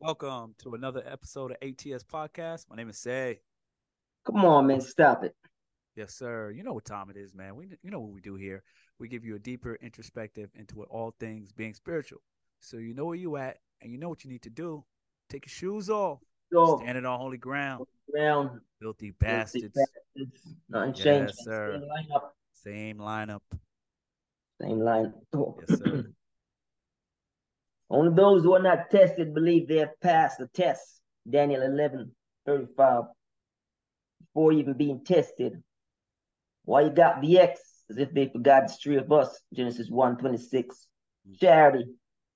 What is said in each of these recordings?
Welcome to another episode of ATS Podcast. My name is Say. Come on, man, stop it. Yes, sir. You know what time it is, man. We you know what we do here. We give you a deeper introspective into all things being spiritual. So you know where you at and you know what you need to do. Take your shoes off. So, Standing on holy ground. ground, Filthy filthy bastards. bastards. Nothing. Yes, sir. Same lineup. Same lineup. Same line. Yes, sir. Only those who are not tested believe they have passed the test. Daniel 11, 35. Before even being tested. Why you got the X as if they forgot the three of us. Genesis 1, 26. Charity.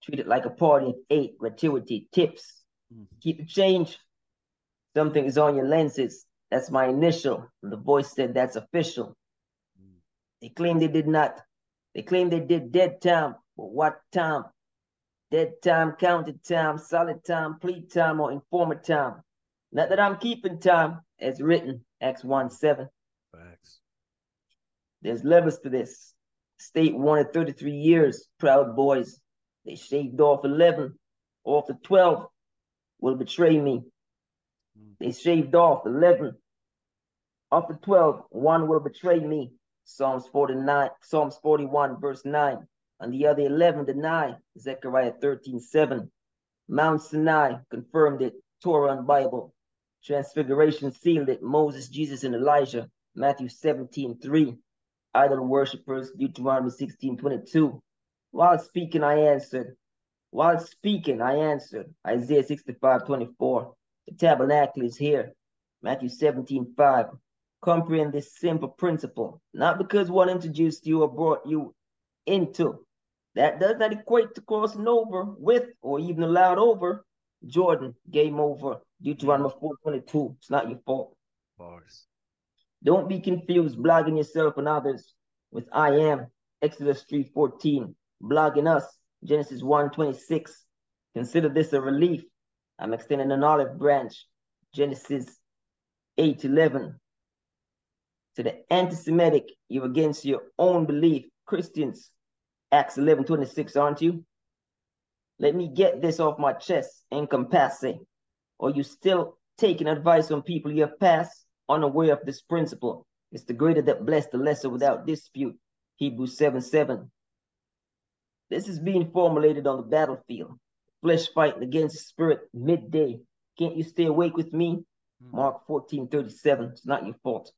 Treat it like a party of eight. Gratuity. Tips. Mhm. Keep the change. Something is on your lenses. That's my initial. And the voice said that's official. Mm. They claim they did not. They claim they did dead time. But what time? Dead time, counted time, solid time, plea time, or informer time. Not that I'm keeping time, as written, Acts 1 7. Facts. There's levels to this. State wanted 33 years, proud boys. They shaved off 11. Off the 12 will betray me. Mm. They shaved off 11. Off the 12, one will betray me. Psalms 49, Psalms 41, verse 9. And the other 11 deny. Zechariah 13, 7. Mount Sinai confirmed it. Torah and Bible. Transfiguration sealed it. Moses, Jesus, and Elijah. Matthew 17, 3. Idol worshippers. Deuteronomy 16, 22. While speaking, I answered. While speaking, I answered. Isaiah 65, 24. The tabernacle is here. Matthew 17, 5. Comprehend this simple principle. Not because one introduced you or brought you into. That does not equate to crossing over with or even allowed over. Jordan, game over. Deuteronomy 422. It's not your fault. Bars. Don't be confused blogging yourself and others with I am. Exodus 3:14. Blogging us. Genesis 1:26. Consider this a relief. I'm extending an olive branch. Genesis 8:11. To the anti-Semitic, you're against your own belief. Christians, Acts 11:26, aren't you? Let me get this off my chest, encompasse. Are you still taking advice from people you have passed, unaware of this principle. It's the greater that bless the lesser without dispute. Hebrews 7 7. This is being formulated on the battlefield. Flesh fighting against spirit midday. Can't you stay awake with me? Mm. Mark 14 37. It's not your fault.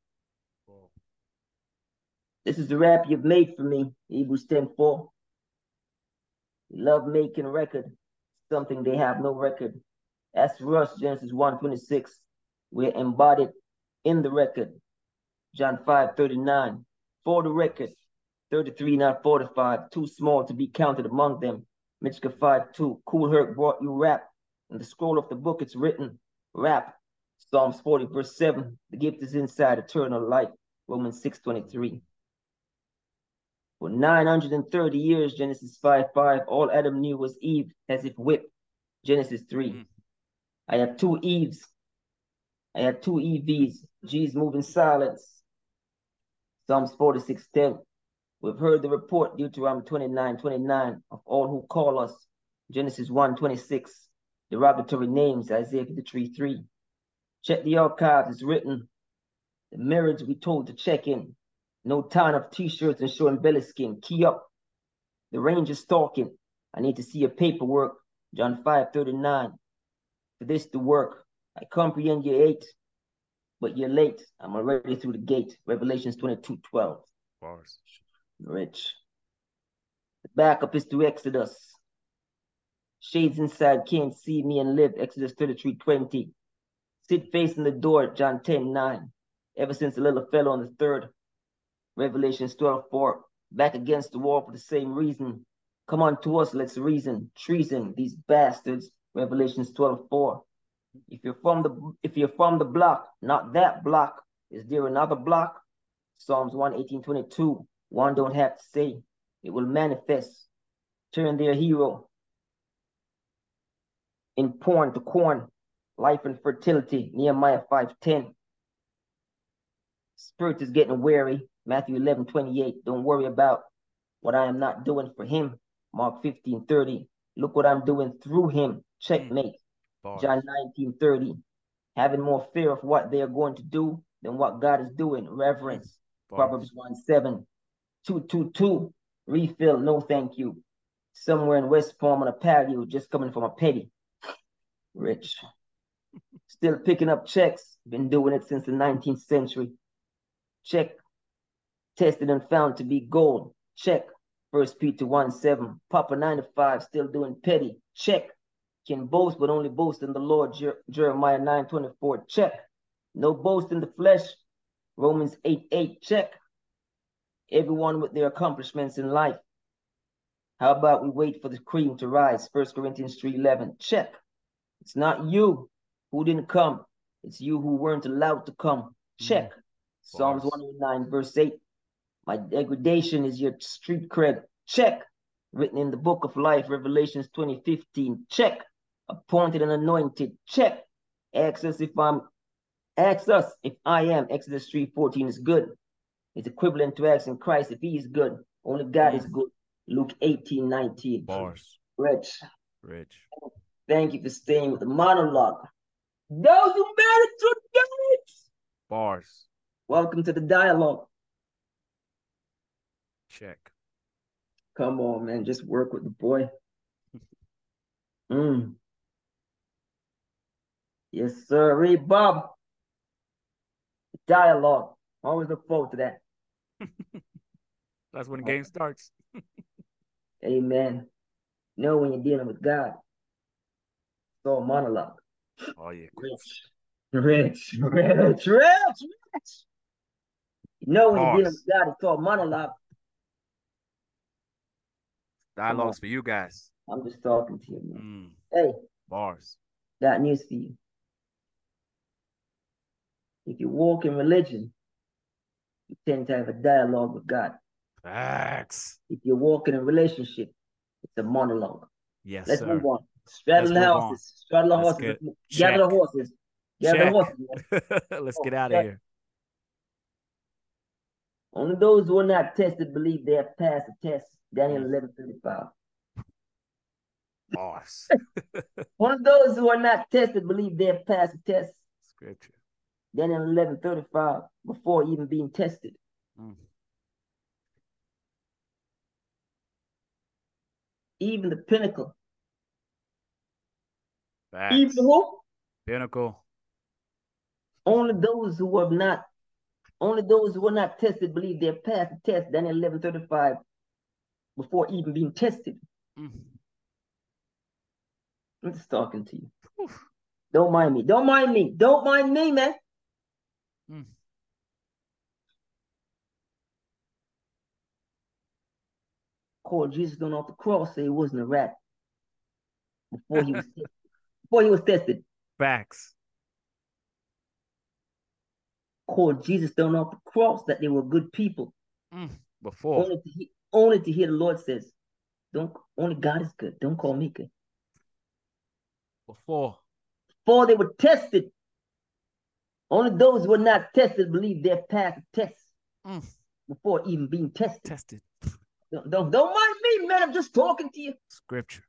This is the rap you've made for me. Hebrews 10 4. Love making record, something they have no record. As for us, Genesis 1 26. We're embodied in the record. John 5 39. For the record, 33 not 45, too small to be counted among them. Micah 5 2. Kool Herc brought you rap. In the scroll of the book, it's written rap. Psalms 40, verse 7. The gift is inside eternal life. Romans 6 23. For 930 years, Genesis 5 5, all Adam knew was Eve as if whipped. Genesis 3. Mm. I had two Eves. I had two EVs. G's moving silence. Psalms 46 10. We've heard the report, Deuteronomy 29 29, of all who call us. Genesis 1 26. Derogatory names, Isaiah 53 3. Check the archives, it's written. The marriage we told to check in. No time of t-shirts and showing belly skin. Key up. The ranger's talking. I need to see your paperwork. John 5 39. For this to work, I comprehend you're eight, but you're late. I'm already through the gate. Revelations 22 12. Bars. Rich. The backup is to Exodus. Shades inside can't see me and live. Exodus 33 20. Sit facing the door. John 10 9. Ever since the little fellow on the third. Revelations 12 4. Back against the wall for the same reason. Come on to us, let's reason. Treason, these bastards. Revelations 12 4. If you're from the if you're from the block, not that block, is there another block? Psalms 1 18 22. One don't have to say. It will manifest. Turn their hero in porn to corn, life and fertility. Nehemiah 5 10. Spirit is getting weary. Matthew 11 28. Don't worry about what I am not doing for him. Mark 15 30. Look what I'm doing through him. Mm. Checkmate. Bars. John 19 30. Having more fear of what they are going to do than what God is doing. Reverence. Mm. Bars. Proverbs 1 7. 222. Refill. No thank you. Somewhere in West Palm on a patio, just coming from a petty. Rich. Still picking up checks. Been doing it since the 19th century. Check. Tested and found to be gold. Check. First Peter 1 7. Papa 9 to 5. Still doing petty. Check. Can boast, but only boast in the Lord. Jer- Jeremiah 9 24. Check. No boast in the flesh. Romans 8 8. Check. Everyone with their accomplishments in life. How about we wait for the cream to rise? First Corinthians 3 11. Check. It's not you who didn't come. It's you who weren't allowed to come. Mm. Check. Psalms Bars. 109, verse 8. My degradation is your street cred. Check. Written in the book of life, Revelations 2015. Check. Appointed and anointed. Check. Ask us if I'm ask us if I am. Exodus 3:14 is good. It's equivalent to asking Christ if he is good. Only God is good. Luke 18, 19. Bars. Rich. Rich. Thank you for staying with the monologue. Those who made it through the gates. Bars. Welcome to the dialogue. Check. Come on, man. Just work with the boy. Mm. Yes, sir. Ray Bob. Dialogue. Always look forward to that. That's when the game starts. Amen. Know when you're dealing with God. It's all monologue. Oh yeah. Rich. Rich. Rich. Rich. Rich. You know when you're dealing with God, it's all monologue. Dialogues for you guys. I'm just talking to you, man. Mm. Hey, Bars. got news for you. If you walk in religion, you tend to have a dialogue with God. Facts. If you walk in a relationship, it's a monologue. Yes, Let's sir. move on. Straddle Let's the move on. horses. Straddle the horses. get- Gather the horses. Gather Check. the horses. Let's Oh, get out of here. Only those who are not tested believe they have passed the test. Daniel Mm. 11 35. Bars. Only those who are not tested believe they have passed the test. Scripture. Daniel 11 35. Before even being tested. Mm. Even the pinnacle. Facts. Even who? Pinnacle. Only those who have not, only those who are not tested believe they have passed the test. Daniel 11 35. Before even being tested. Mm. I'm just talking to you. Oof. Don't mind me. Don't mind me. Don't mind me, man. Mm. Called Jesus on off the cross, say he wasn't a rat. Before he was tested. before he was tested. Facts. Called Jesus down off the cross that they were good people. Mm. Before. Only to, he- only to hear the Lord says, Don't only God is good. Don't call me good. Before. Before they were tested. Only those who were not tested believe they have passed the test Mm. before even being tested. Tested. Don't, don't, don't mind me, man. I'm just talking to you. Scripture.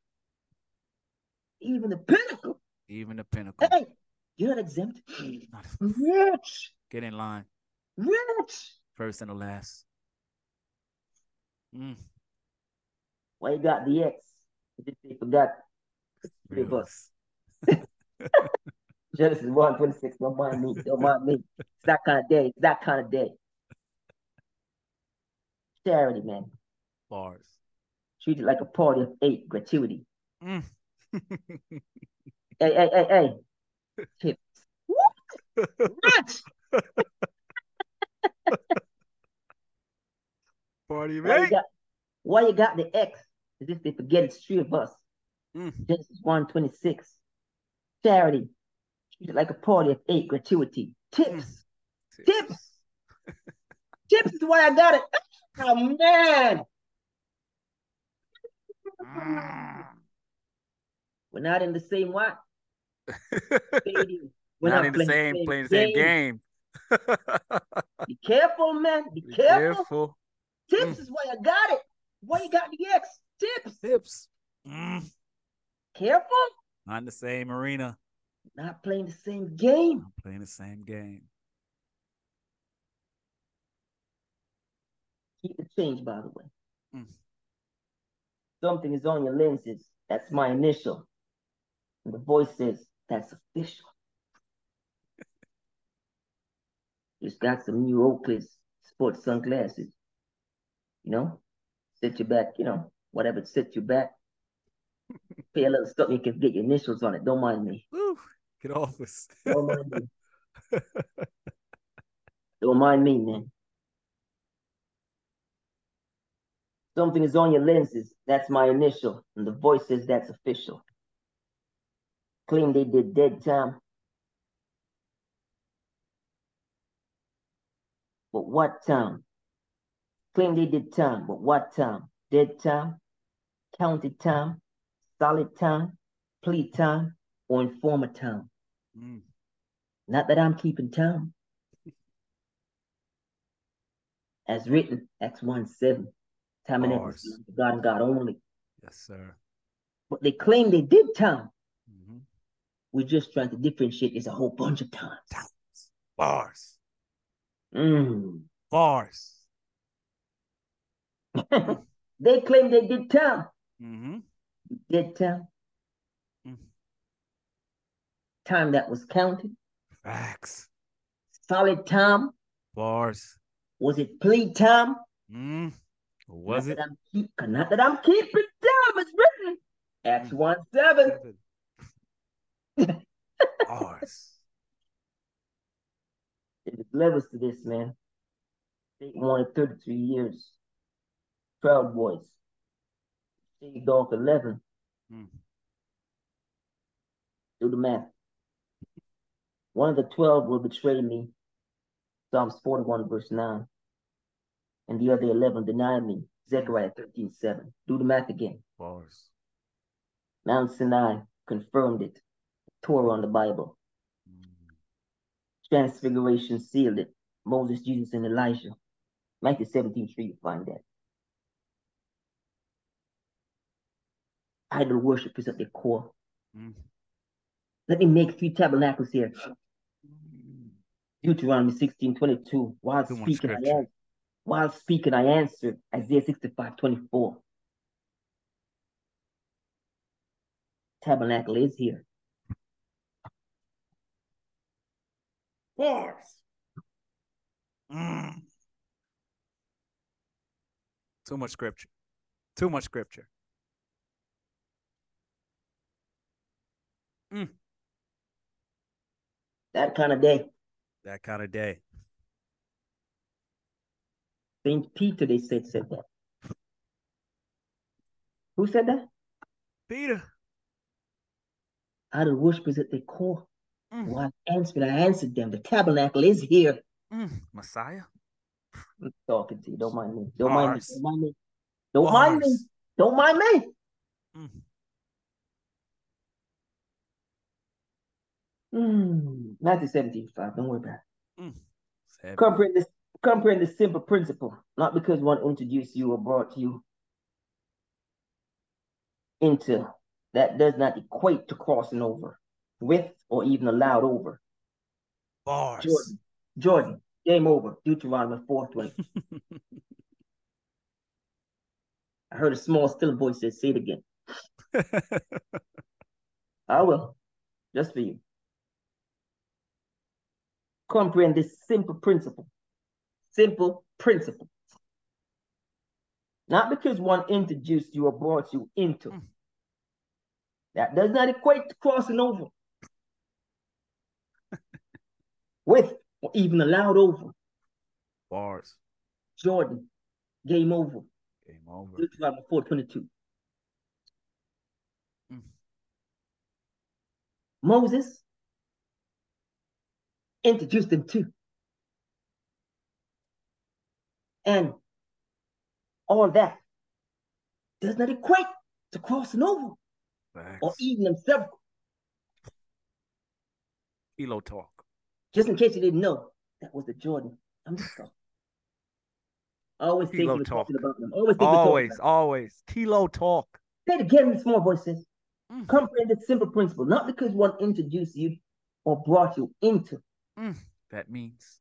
Even the pinnacle. Even the pinnacle. Hey, you're not exempt. Not- Rich, Get in line. rich. First and the last. Mm. Why you got the X? They forgot. Three us. Genesis 1 26. Don't mind me. Don't mind me. It's that kind of day. It's that kind of day. Charity, man. Bars. Treat it like a party of eight. Gratuity. Mm. Hey, hey, hey, hey. Tips. Rich. Party, Why you got, why you got the X? As if they forget it's three of us. Mm. Genesis 1 26. Charity. Like a party of eight. Gratuity. Tips. Tips. Tips is why I got it. Oh, man. Mm. We're not in the same what? We're Not in the same, playing the same game. Be careful, man. Be, Be careful. careful. Tips Mm. is why I got it. Why you got the X? Tips. Tips. Mm. Careful. Not in the same arena. Not playing the same game. Not playing the same game. Keep the change, by the way. Mm. Something is on your lenses. That's my initial. And the voice says, that's official. Just got some new Oakley's sports sunglasses. You know, set you back, you know, whatever set you back. Pay a little something, you can get your initials on it. Don't mind me. Woo, get off us. Don't mind me. Don't mind me, man. Something is on your lenses. That's my initial. And the voice says that's official. Claim they did dead time. But what time? Claim they did time, but what time? Dead time, counted time, solid time, plea time, or informer time? Mm. Not that I'm keeping time. As written, Acts 1 7. Time and God and God only. Yes, sir. But they claim they did time. hmm We're just trying to differentiate this a whole bunch of times. Bars. Mm. Bars. they claim they did time. hmm Did time. Mm. Time that was counted. Facts. Solid time. Bars. Was it plea time? Mm. Was not it? That I'm keep, not that I'm keeping time. It's written. Acts 1 7. Seven. Bars. There's levels to this, man. They wanted 33 years. Proud Boys. Shaved off 11. Mm. Do the math. One of the 12 will betray me. Psalms 41, verse 9. And the other 11 deny me. Zechariah 13, 7. Do the math again. Bars. Mount Sinai confirmed it. Torah on the Bible. Mm. Transfiguration sealed it. Moses, Jesus, and Elijah. Matthew 17, 3, you find that. Idol worship is at the core. Mm. Let me make three tabernacles here. Deuteronomy 16, 22. While Too much speaking, I answered. While speaking, I answered. Isaiah 65, 24. Tabernacle is here. Bars. Mm. Too much scripture. Too much scripture. That kind of day. That kind of day. Saint Peter, they said, said that. Who said that? Peter. Idol worship is at their core. Mm. While answering, I answered them. The tabernacle is here. Mm. Messiah. I'm talking to you. Don't mind me. Don't mind me. Don't mind me. Don't mind me. Don't mind me. Mm. Mm. Matthew 17, 5. Don't worry about it. Mm. Comprehend this, comprehend this simple principle, not because one introduced you or brought you into that does not equate to crossing over with or even allowed over. Bars. Jordan, Jordan, game over. Deuteronomy 420. I heard a small, still voice say, say it again. I will, just for you. Comprehend this simple principle. Simple principle. Not because one introduced you or brought you into. Mm. That does not equate to crossing over. With or even allowed over. Bars. Jordan, game over. Game over. Deuteronomy 422. Mm. Moses introduced them to. And all that does not equate to crossing over Facts. or even themselves. Kilo talk. Just in case you didn't know, that was the Jordan. I'm just talking. Always Kilo we're talk. about them. Always Always, always. Kilo talk. Say it again in small voices. Mm. Comprehend the simple principle, not because one introduced you or brought you into. Mm. That means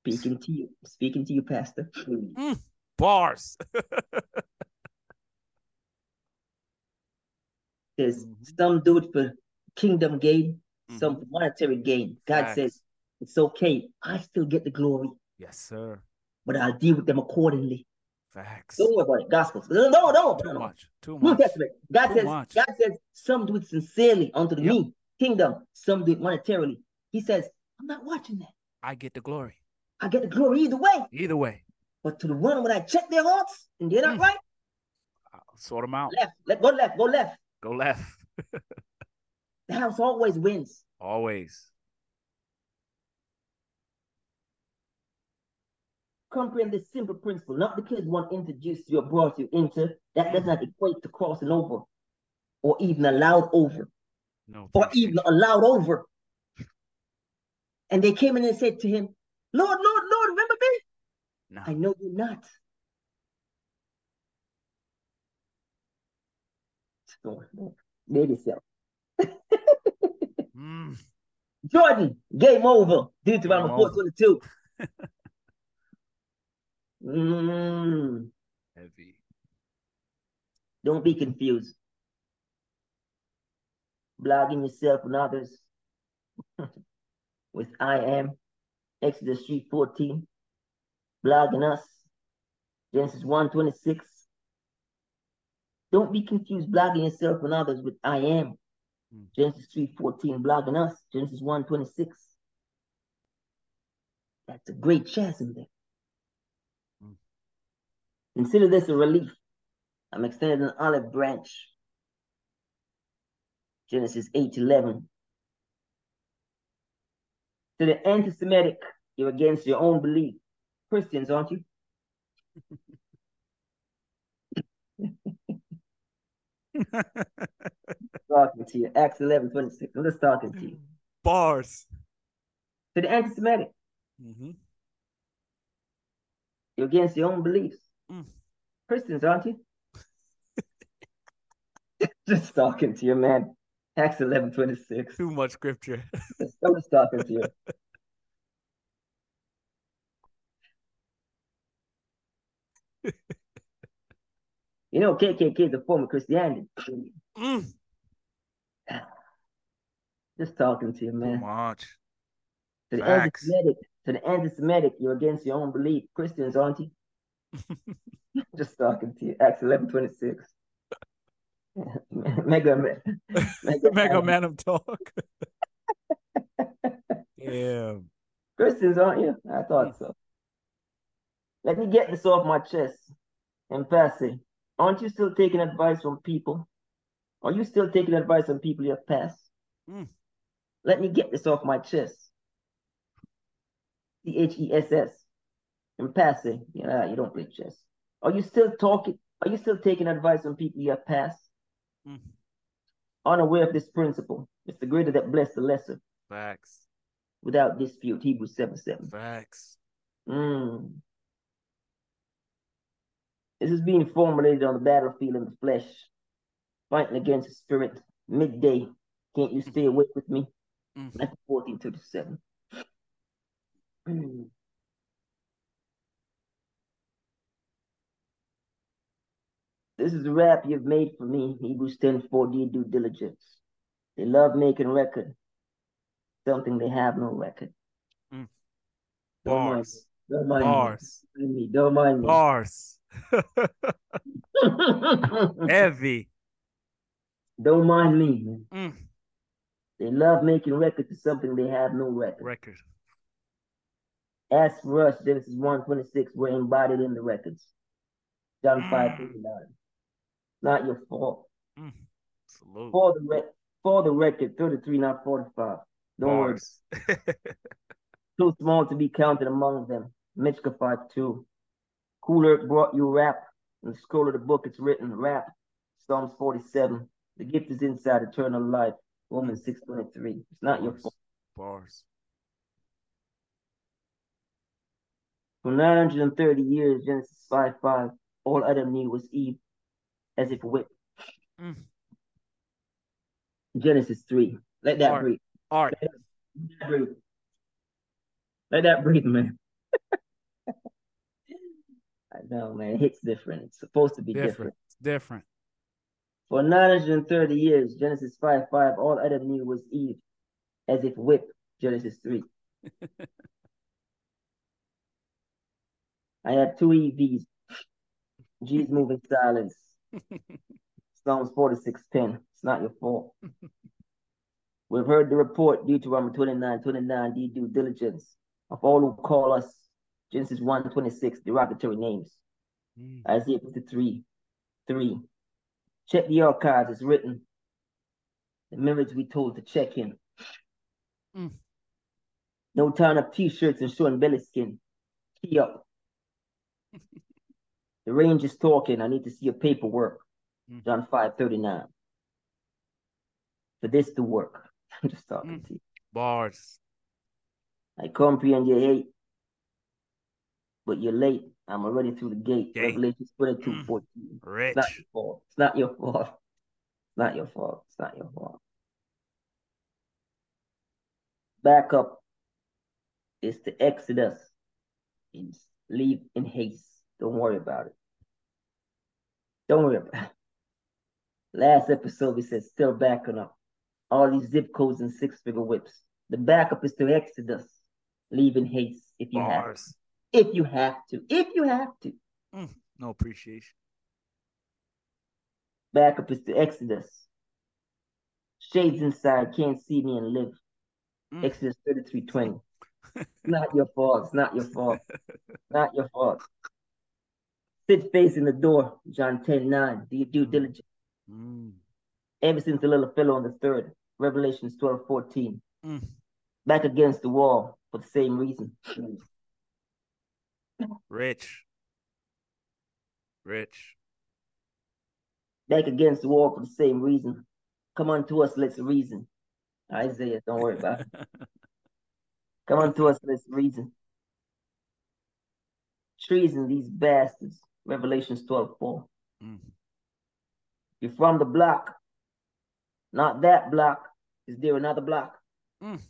speaking to you, speaking to you, Pastor. Mm. Bars. There's mm-hmm. some do it for kingdom gain, mm-hmm. some monetary gain. God Facts. says it's okay. I still get the glory. Yes, sir. But I'll deal with them accordingly. Facts. Don't worry about it. Gospels. No, no, no. Too much. Too much. Testament. God Too says. Much. God says some do it sincerely unto the yep. me kingdom. Some do it monetarily. He says, I'm not watching that. I get the glory. I get the glory either way. Either way. But to the one when I check their hearts and they're not mm. right, I'll sort them out. Left. Let go left. Go left. Go left. the house always wins. Always. comprehend this simple principle. Not because one introduced you or brought you into, that does not equate to crossing over or even allowed over. No, or even allowed over. And they came in and said to him, Lord, Lord, Lord, remember me? No. I know you not. Maybe so. mm. Jordan, game over. Due to Deuteronomy 422. Mm. Heavy. Don't be confused. Blogging yourself and others with I am Exodus 3.14. Blogging us. Genesis 1.26. Don't be confused blogging yourself and others with I am. Mm. Genesis 3.14. Blogging us. Genesis 1.26. That's a great chasm there. Consider this a relief. I'm extending an olive branch. Genesis 8 11. To the anti Semitic, you're against your own belief. Christians, aren't you? talking to you. Acts 11 26. I'm just talking to you. Bars. To the anti Semitic. Mm-hmm. You're against your own beliefs. Mm. Christians, aren't you? just talking to you, man. Acts eleven twenty six. Too much scripture. Talking to you. you know, KKK is a form of Christianity. Mm. Just talking to you, man. Too much. To the anti-Semitic, to the anti-Semitic, you're against your own belief. Christians, aren't you? Just talking to you. Acts eleven twenty six. Mega man. Mega, Mega man of talk. yeah. Christians, aren't you? I thought so. Let me get this off my chest and it. Aren't you still taking advice from people? Are you still taking advice from people you have passed? Mm. Let me get this off my chest. C H E S S and passing. Yeah, you don't play chess. Are you still talking? Are you still taking advice from people you have passed? Mm. Unaware of this principle, it's the greater that bless the lesser. Facts. Without dispute, Hebrews 7 7. Facts. Mm. This is being formulated on the battlefield of the flesh, fighting against the spirit, midday. Can't you stay mm. awake with me? Mm. Matthew 14 37. This is the rap you've made for me. Hebrews 10 4D due diligence. They love making record. Something they have no record. Mm. Bars. Don't mind Bars. me. Don't mind me. Bars. Heavy. Don't mind me, man. Mm. They love making record to something they have no record. Record. As for us, Genesis 1 26, we're embodied in the records. John mm. 5 39 not your fault. Mm, for the re- for the record, 33, not 45. Don't worry. Too small to be counted among them. 5 2. Cooler brought you rap. In the scroll of the book, it's written rap. Psalms 47. The gift is inside eternal life. Romans 6 23. It's not Bars. your fault. Bars. For 930 years, Genesis 5 5, all Adam knew was Eve as if whipped. Mm. Genesis 3. Let that Art. breathe. Art. Let that breathe. Let that breathe, man. I know, man. It hits different. It's supposed to be different. Different. It's different. For 930 years, Genesis 5 5, all Adam knew was Eve, as if whipped. Genesis 3. I have two EVs. G's moving silence. Psalms 46 10. It's not your fault. We've heard the report, Deuteronomy 29 29, the due diligence of all who call us. Genesis 1 26, derogatory names. Mm. Isaiah 53 3. Check the archives, it's written. The minutes we told to check in. Mm. No tying up t-shirts and showing belly skin. Key up. the range is talking. I need to see your paperwork. Mm. John 5 39. For this to work. I'm just talking Mm. to you. Bars. I comprehend you're hate, but you're late. I'm already through the gate. Gate. Revelation 22 Mm. 14. Rich. It's not your fault. It's not your fault. It's not your fault. It's not your fault. Back up. It's the Exodus. It's leave in haste. Don't worry about it. Don't worry about it. Last episode we said still backing up. All these zip codes and six figure whips. The backup is to Exodus. Leave in haste if you have Bars. if you have to. If you have to. No appreciation. Backup is to Exodus. Shades inside can't see me and live. Mm. Exodus 33 20. It's not your fault. It's not your fault. not your fault. Sit facing the door. John 10 9. Do due diligence. Mm. Ever since the little fellow on the third. Revelations 12 14. Mm. Back against the wall for the same reason. Rich. Rich. Back against the wall for the same reason. Come on to us, let's reason. Isaiah, don't worry about it. Come on to us, let's reason. Treason, these bastards. Revelations 12 4. Mm. You're from the block. Not that block. Is there another block? Mm.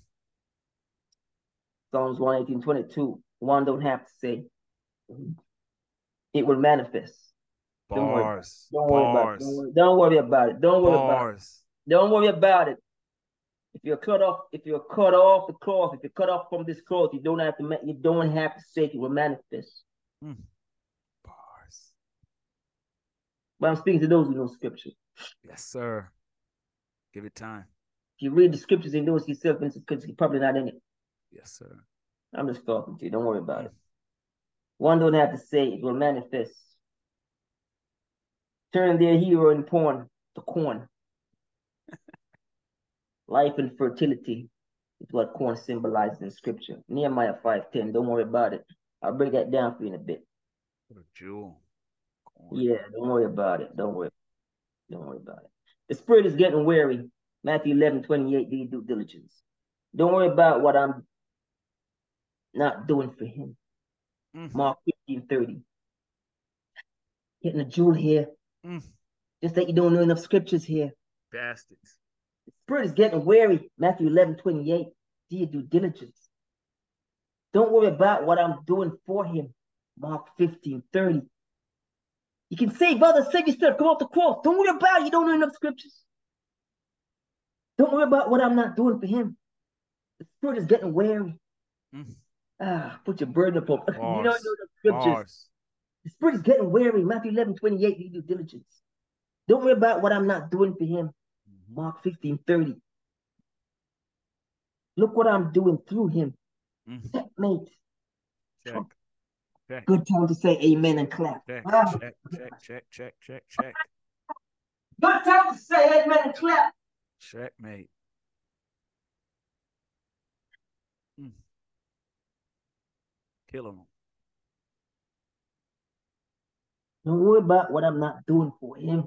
Psalms 118 22. One don't have to say. It will manifest. Don't worry. Don't worry about it. Don't worry, about it. Don't worry about it. Don't worry about it. If you're cut off, if you're cut off the cloth, if you're cut off from this cloth, you don't have to. You don't have to say it will manifest. Mm. Bars. But I'm speaking to those who know scripture. Yes, sir. Give it time. If you read the scriptures and notice yourself in scripture, you're probably not in it. Yes, sir. I'm just talking to you. Don't worry about it. One don't have to say it will manifest. Turn their hero in porn to corn. Life and fertility is what corn symbolizes in scripture. Nehemiah 5:10. Don't worry about it. I'll break that down for you in a bit. What a jewel. Yeah, don't worry about it. Don't worry. Don't worry about it. The spirit is getting weary. Matthew 11, 28, do due diligence. Don't worry about what I'm not doing for him. Mm. Mark 15, 30. Getting a jewel here. Mm. Just that you don't know enough scriptures here. Bastards. The spirit is getting weary. Matthew 11, 28. Do your due diligence. Don't worry about what I'm doing for him. Mark 15, 30. You can save others, save yourself, come off the cross. Don't worry about it. You don't know enough scriptures. Don't worry about what I'm not doing for him. The spirit is getting weary. Mm. Ah, put your burden upon. you don't know the scriptures. Bars. The spirit is getting weary. Matthew 11, 28, do diligence. Don't worry about what I'm not doing for him. Mark 15, 30. Look what I'm doing through him. Mhm. Mate, Check. Check. good time to say amen and clap. Check. Ah, Check. Check. Check. Check. Check. Check. Good time to say amen and clap. Checkmate. Mm. Killing them. Don't worry about what I'm not doing for him.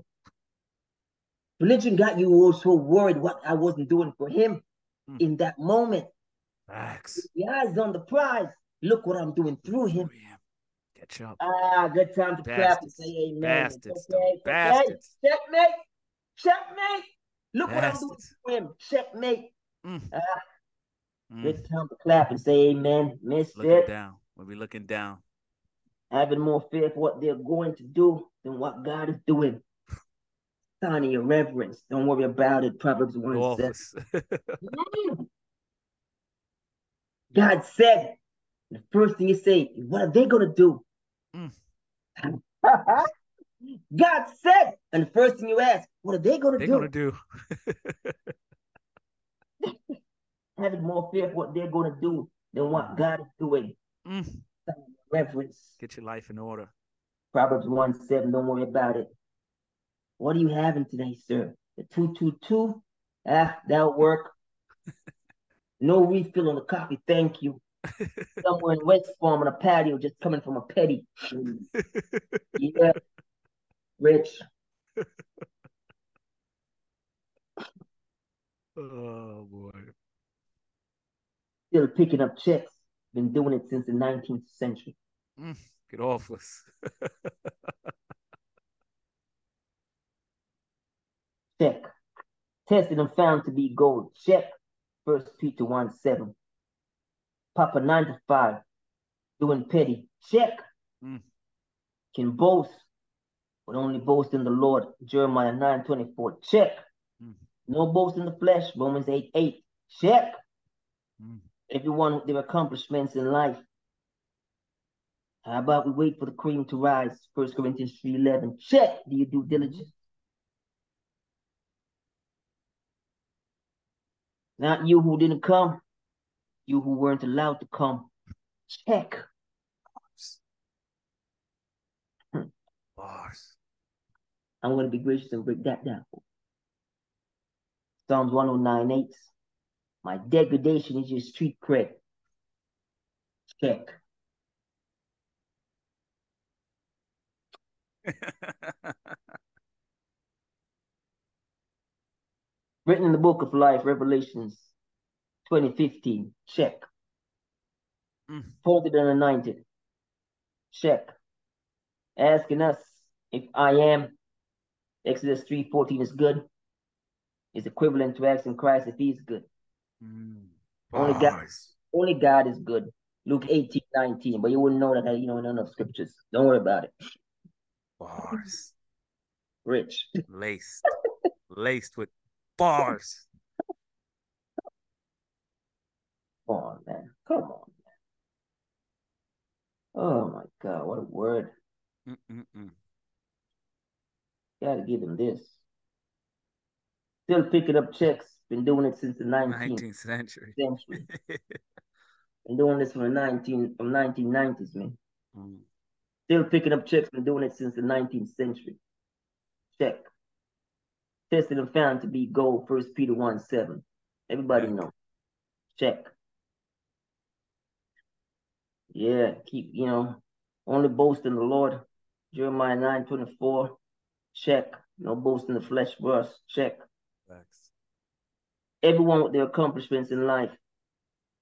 Religion got you all so worried what I wasn't doing for him Mm. in that moment. Facts. The eyes on the prize. Look what I'm doing through him. Oh, yeah. Catch up. Ah, good time to clap and say amen. Bastards, okay, it's okay. Checkmate. Checkmate. Look what I'm doing Bastards. him. Checkmate. Mm. Ah, Mm. It's time to clap and say amen. Missed Looking it. down. We'll be looking down. Having more faith what they're going to do than what God is doing. Sign of your reverence. Don't worry about it. Proverbs 1 Go 7. Mm. God said, the first thing you say, what are they going to do? Mm. God said, and the first thing you ask, what are they going to They're do? gonna do. Having more fear of what they're going to do than what God is doing. Mm. Reverence. Get your life in order. Proverbs 1 7, don't worry about it. What are you having today, sir? The 222? Ah, that'll work. No refill on the coffee, thank you. Somewhere in West Palm on a patio, just coming from a petty. Yeah, rich. oh boy. Still picking up checks. Been doing it since the 19th century. Mm. Get off us. Check. Tested and found to be gold. Check. First Peter 1 7. Papa 9 to 5. Doing petty. Check. Mm. Can boast, but only boast in the Lord. Jeremiah 9 24. Check. Mm. No boast in the flesh. Romans 8 8. Check. Mm. Everyone with their accomplishments in life. How about we wait for the cream to rise? First Corinthians 3 11. Check. Do you do diligence? Not you who didn't come, you who weren't allowed to come. Check. Hmm. Bars. I'm going to be gracious and break that down. Psalms 109 8. My degradation is your street cred. Check. Written in the book of life, Revelations 2015. Check. Mm. Folded and anointed. Check. Asking us if I am. Exodus 3:14 is good. Is equivalent to asking Christ if he's good. Mm. Only God-. Only God is good. Luke 18, 19. But you wouldn't know that, you know, none of scriptures. Don't worry about it. Bars. Rich. Laced. Laced with bars. Come on, man. Come on, man. Oh my God, what a word. Mm-mm-mm. Gotta give him this. Still picking up checks. Been doing it since the 19th 19th century. century. Been doing this from the 19 from 1990s, man. Mm. Still picking up checks. Been doing it since the 19th century. Check. Tested and found to be gold. First Peter 1 7. Everybody Check. know. Check. Yeah, keep, you know, only boast in the Lord. Jeremiah 9 24. Check. No boast in the flesh us. Check. Facts. Everyone with their accomplishments in life.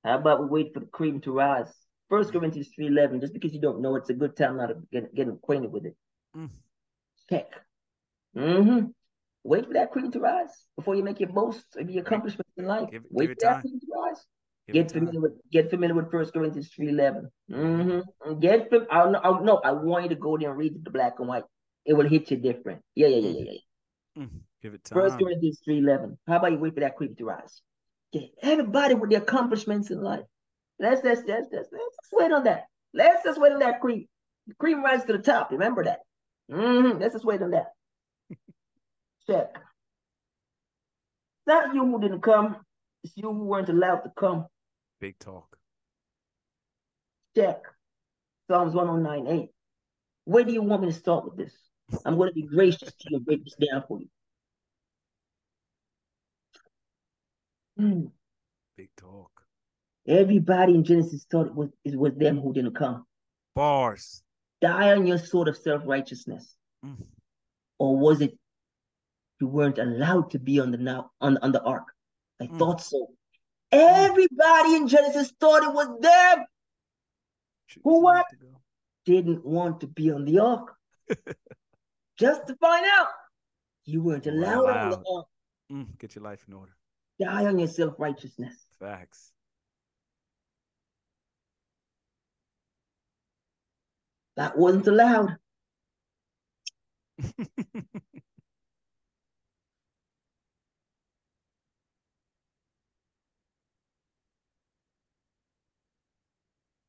How about we wait for the cream to rise? First Corinthians 3 11. Just because you don't know, it's a good time now to get, get acquainted with it. Mm. Check. Mm-hmm. Wait for that cream to rise before you make your boast of your accomplishments in life. Give Wait give for that cream to rise. Get familiar with get familiar with First Corinthians three eleven. Mm-hmm. Get fam- I know, I know. I want you to go there and read the black and white. It will hit you different. Yeah, yeah, yeah, yeah, yeah. Mm. Give it time. First Corinthians three eleven. How about you wait for that cream to rise? Get everybody with their accomplishments in life. Let's let's let's let's, let's just wait on that. Let's just wait on that cream. The cream rises to the top. Remember that. Mm-hmm. Let's just wait on that. Check. It's not you who didn't come. It's you who weren't allowed to come. Big talk. Check. Psalms 109 8. Where do you want me to start with this? I'm going to be gracious to you and break this down for you. Hmm. Big talk. Everybody in Genesis thought it was, it was them who didn't come. Bars. Die on your sword of self righteousness. Mm. Or was it you weren't allowed to be on the now on, on the ark? I Mm. thought so. Everybody in Genesis thought it was them Who what? didn't want to be on the ark. Just to find out you weren't allowed on the ark. Mm, get your life in order. Die on your self righteousness. Facts. That wasn't allowed.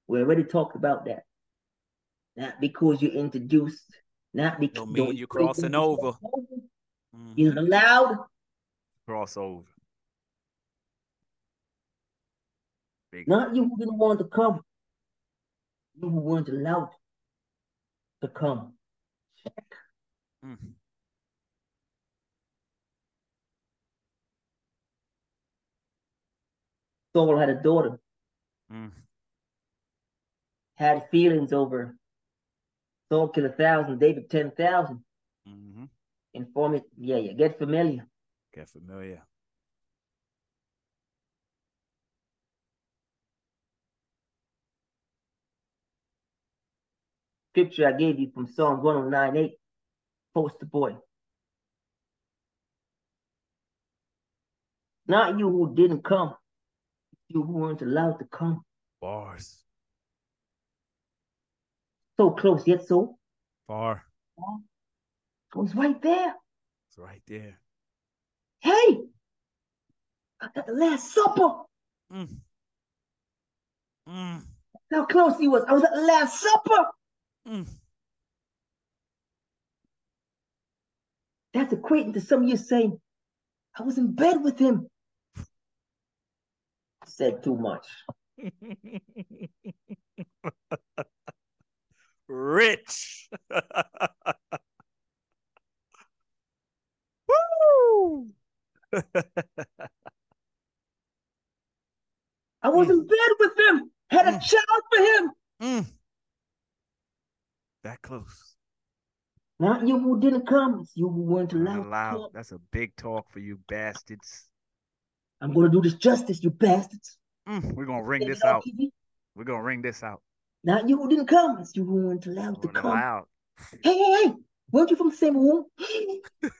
we already talked about that. Not because you introduced, not because Don't mean you're crossing over. Mhm. You're not allowed. Cross over. Big Not you who didn't want to come. You who weren't allowed to come. Check. Mm. Saul had a daughter, Mm. Had feelings over Saul killed a thousand, David ten thousand. hmm Inform it, yeah, yeah, get familiar. Get familiar. Scripture I gave you from Psalms 109 8. Poster boy. Not you who didn't come, you who weren't allowed to come. Bars. So close, yet so. Bar. I was right there. It's right there. Hey, I got the Last Supper. Mm. Mm. How close he was. I was at the Last Supper. Mm. That's equating to some of you saying, I was in bed with him. Said too much. Rich. Woo! I was Mm. in bed with him. Had a Mm. child for him. Mm. That close. Not you who didn't come. It's you who weren't allowed. allowed. That's a big talk for you bastards. I'm gonna do this justice, you bastards. Mm. We're gonna ring this out. TV. We're gonna ring this out. Not you who didn't come. It's you weren't allowed to come. allowed. Hey, hey, hey. Weren't you from the same womb?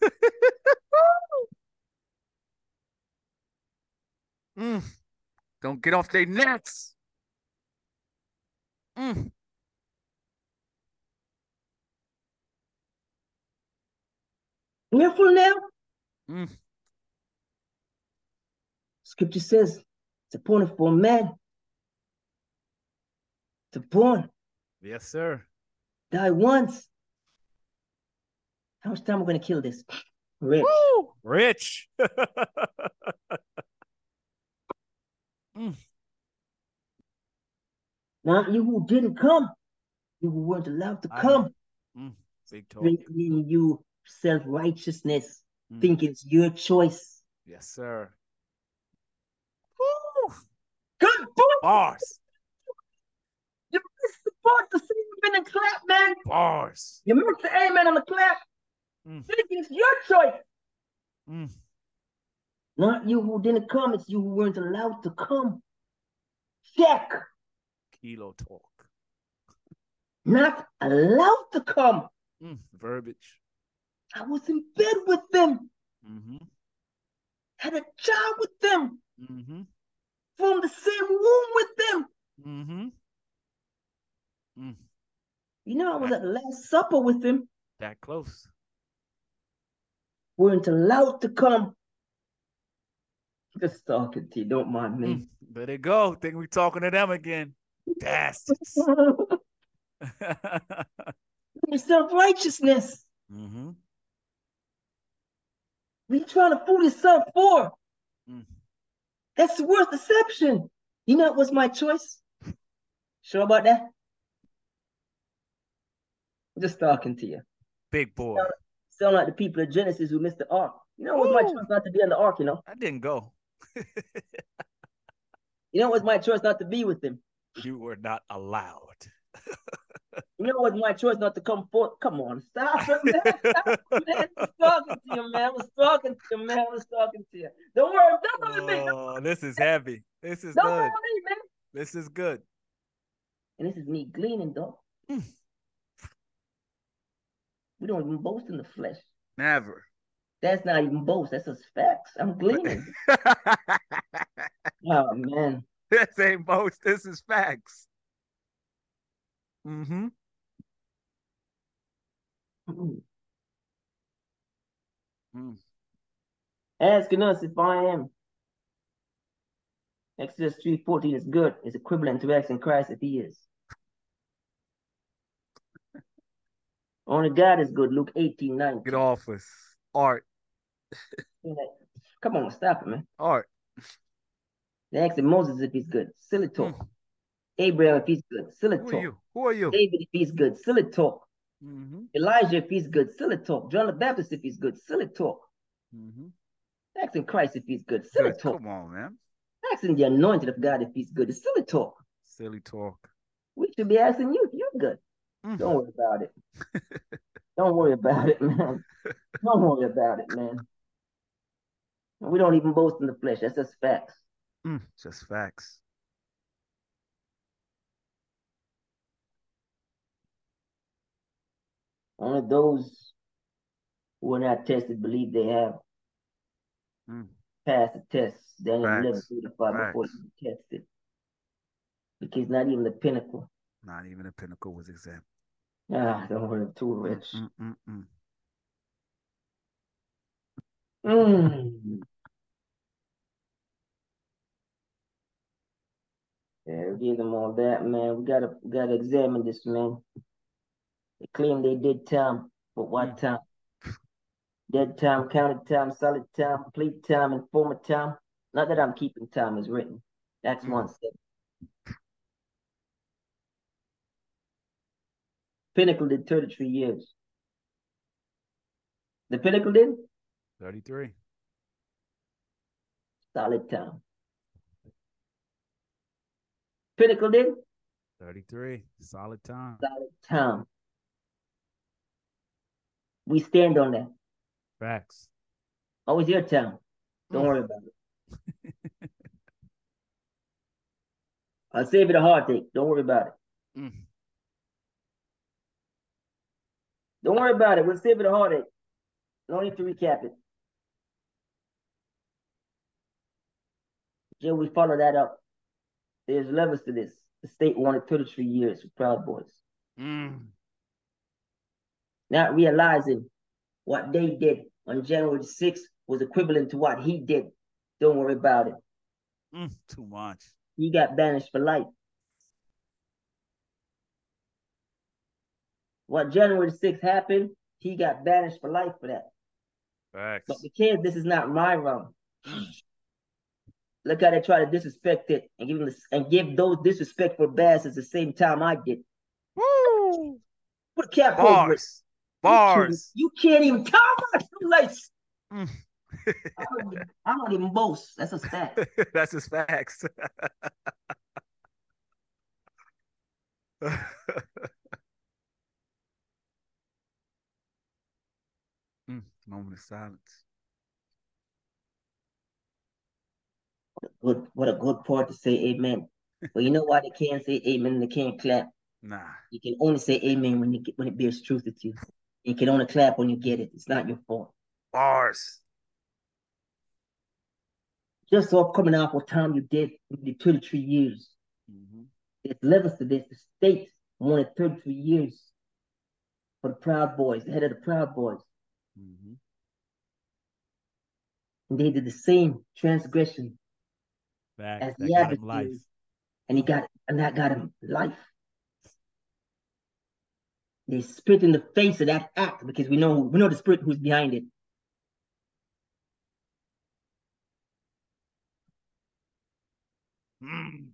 Mm. Don't get off their necks. Mm. Careful now. Mm. Scripture says it's appointed for man to born, Yes, sir. die once. How much time are we gonna kill this? Rich. Woo! Rich. Not you who didn't come. You who weren't allowed to I come. Big talk. Bringing you self-righteousness. Mm. Think it's your choice. Yes, sir. Woo! Good boy. Bars. You missed the part to sing amen and clap, man. Bars. You missed the amen on the clap. Mm. It's your choice. Mm. Not you who didn't come. It's you who weren't allowed to come. Check. Kilo talk. Not allowed to come. Mm. Verbiage. I was in bed with them. Mm-hmm. Had a child with them. Mm-hmm. From the same womb with them. Mm-hmm. Mm. You know, I was at the Last Supper with him. That close. Weren't allowed to come. Just talking to you. Don't mind me. Mm. There they go. Think we're talking to them again. Bastards. Your self-righteousness. mm-hmm. What are you trying to fool yourself for? Mm. That's the worst deception. You know it was my choice. Sure about that? I'm just talking to you. Big boy. Sound like the people of Genesis who missed the ark. You know it was my choice not to be on the ark, you know? I didn't go. You know it was my choice not to be with him. You were not allowed. You know it was my choice not to come forth. Come on, stop it, man. Stop man. I was talking to you, man. I was talking to you, man. I was talking to you. Don't worry, don't worry. Oh, this is heavy. This is Don't good. worry, man. This is good. And this is me gleaning, dog. We don't even boast in the flesh. Never. That's not even boast. That's just facts. I'm gleaning. oh man. This ain't boast. This is facts. Mm-hmm. Mm. Mm. Asking us if I am. Exodus 3.14 is good. It's equivalent to asking Christ if he is. Only God is good. Luke 18, 19. Get off us. Art. Come on, stop it, man. Art. They asked Moses if he's good. Silly talk. Mm. Abraham if he's good. Silly Who are talk. you? Who are you? David if he's good. Silly talk. Mm-hmm. Elijah if he's good. Silly talk. John the Baptist if he's good. Silly talk. Mm-hmm. Asking Christ if he's good. Silly Good. talk. Come on, man. Asking the anointed of God if he's good. It's silly talk. Silly talk. We should be asking you if you're good. Mm. Don't worry about it. don't worry about it, man. Don't worry about it, man. We don't even boast in the flesh. That's just facts. Mm. Just facts. Only those who are not tested believe they have Mm. passed the test. Daniel 11, Facts. 3 to 5 before Facts. you tested. Because not even the pinnacle. Not even the pinnacle was exempt. Ah, don't worry, too rich. Mm. Yeah, we give them all that, man. We gotta we gotta examine this, man. They claim they did time, but what Mm. time? Dead time, counted time, solid time, complete time, and former time. Not that I'm keeping time as written. That's Mm. one step. Pinnacle did 33 years. The Pinnacle did 33. solid time. Pinnacle did 33. Solid time. solid time. We stand on that. Facts. Always your time. Don't Mm. worry about it. I'll save it a heartache. Don't worry about it. Mm. Don't worry about it. We'll save it a heartache. No need to recap it. Jill, we follow that up. There's levels to this. The state wanted 33 years for Proud Boys. Mm. Not realizing what they did on January 6th was equivalent to what he did. Don't worry about it. Mm. Too much. He got banished for life. What January 6th happened, he got banished for life for that. Facts. But because this is not my realm, look how they try to disrespect it and give them this, and give those disrespectful bastards the same time I did. Woo! Put a cap over it. Bars. You can't, you can't even talk about two lights. Mm. I, don't, even- I don't even boast. That's a fact. That's his facts. mm, moment of silence. Good, what a good part to say amen. But you know why they can't say amen? They can't clap. Nah. You can only say amen when you get, when it bears truth with you. You can only clap when you get it. It's not your fault. Bars. Just off coming off what time you did, you did 33 years. hmm There's levels to this. The state wanted 33 years for the Proud Boys, the head of the Proud Boys. Hmm And they did the same transgression Facts. as That the life. And he got and that got him life. They spit in the face of that act because we know we know the spirit who's behind it. Mm.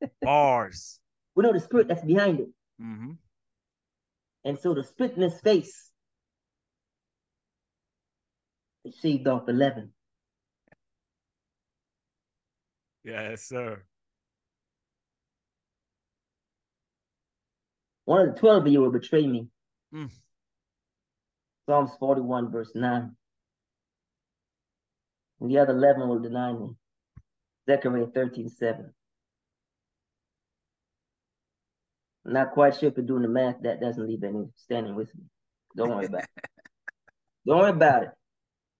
Bars. We know the spirit that's behind it. hmm And so the spit in his face, they shaved off 11. Yes, sir. One of the 12 of you will betray me. Mm. Psalms 41, verse 9. And the other 11 will deny me. Zechariah 13, 7. I'm not quite sure if you're doing the math. That doesn't leave any standing with me. Don't worry about it. Don't worry about it.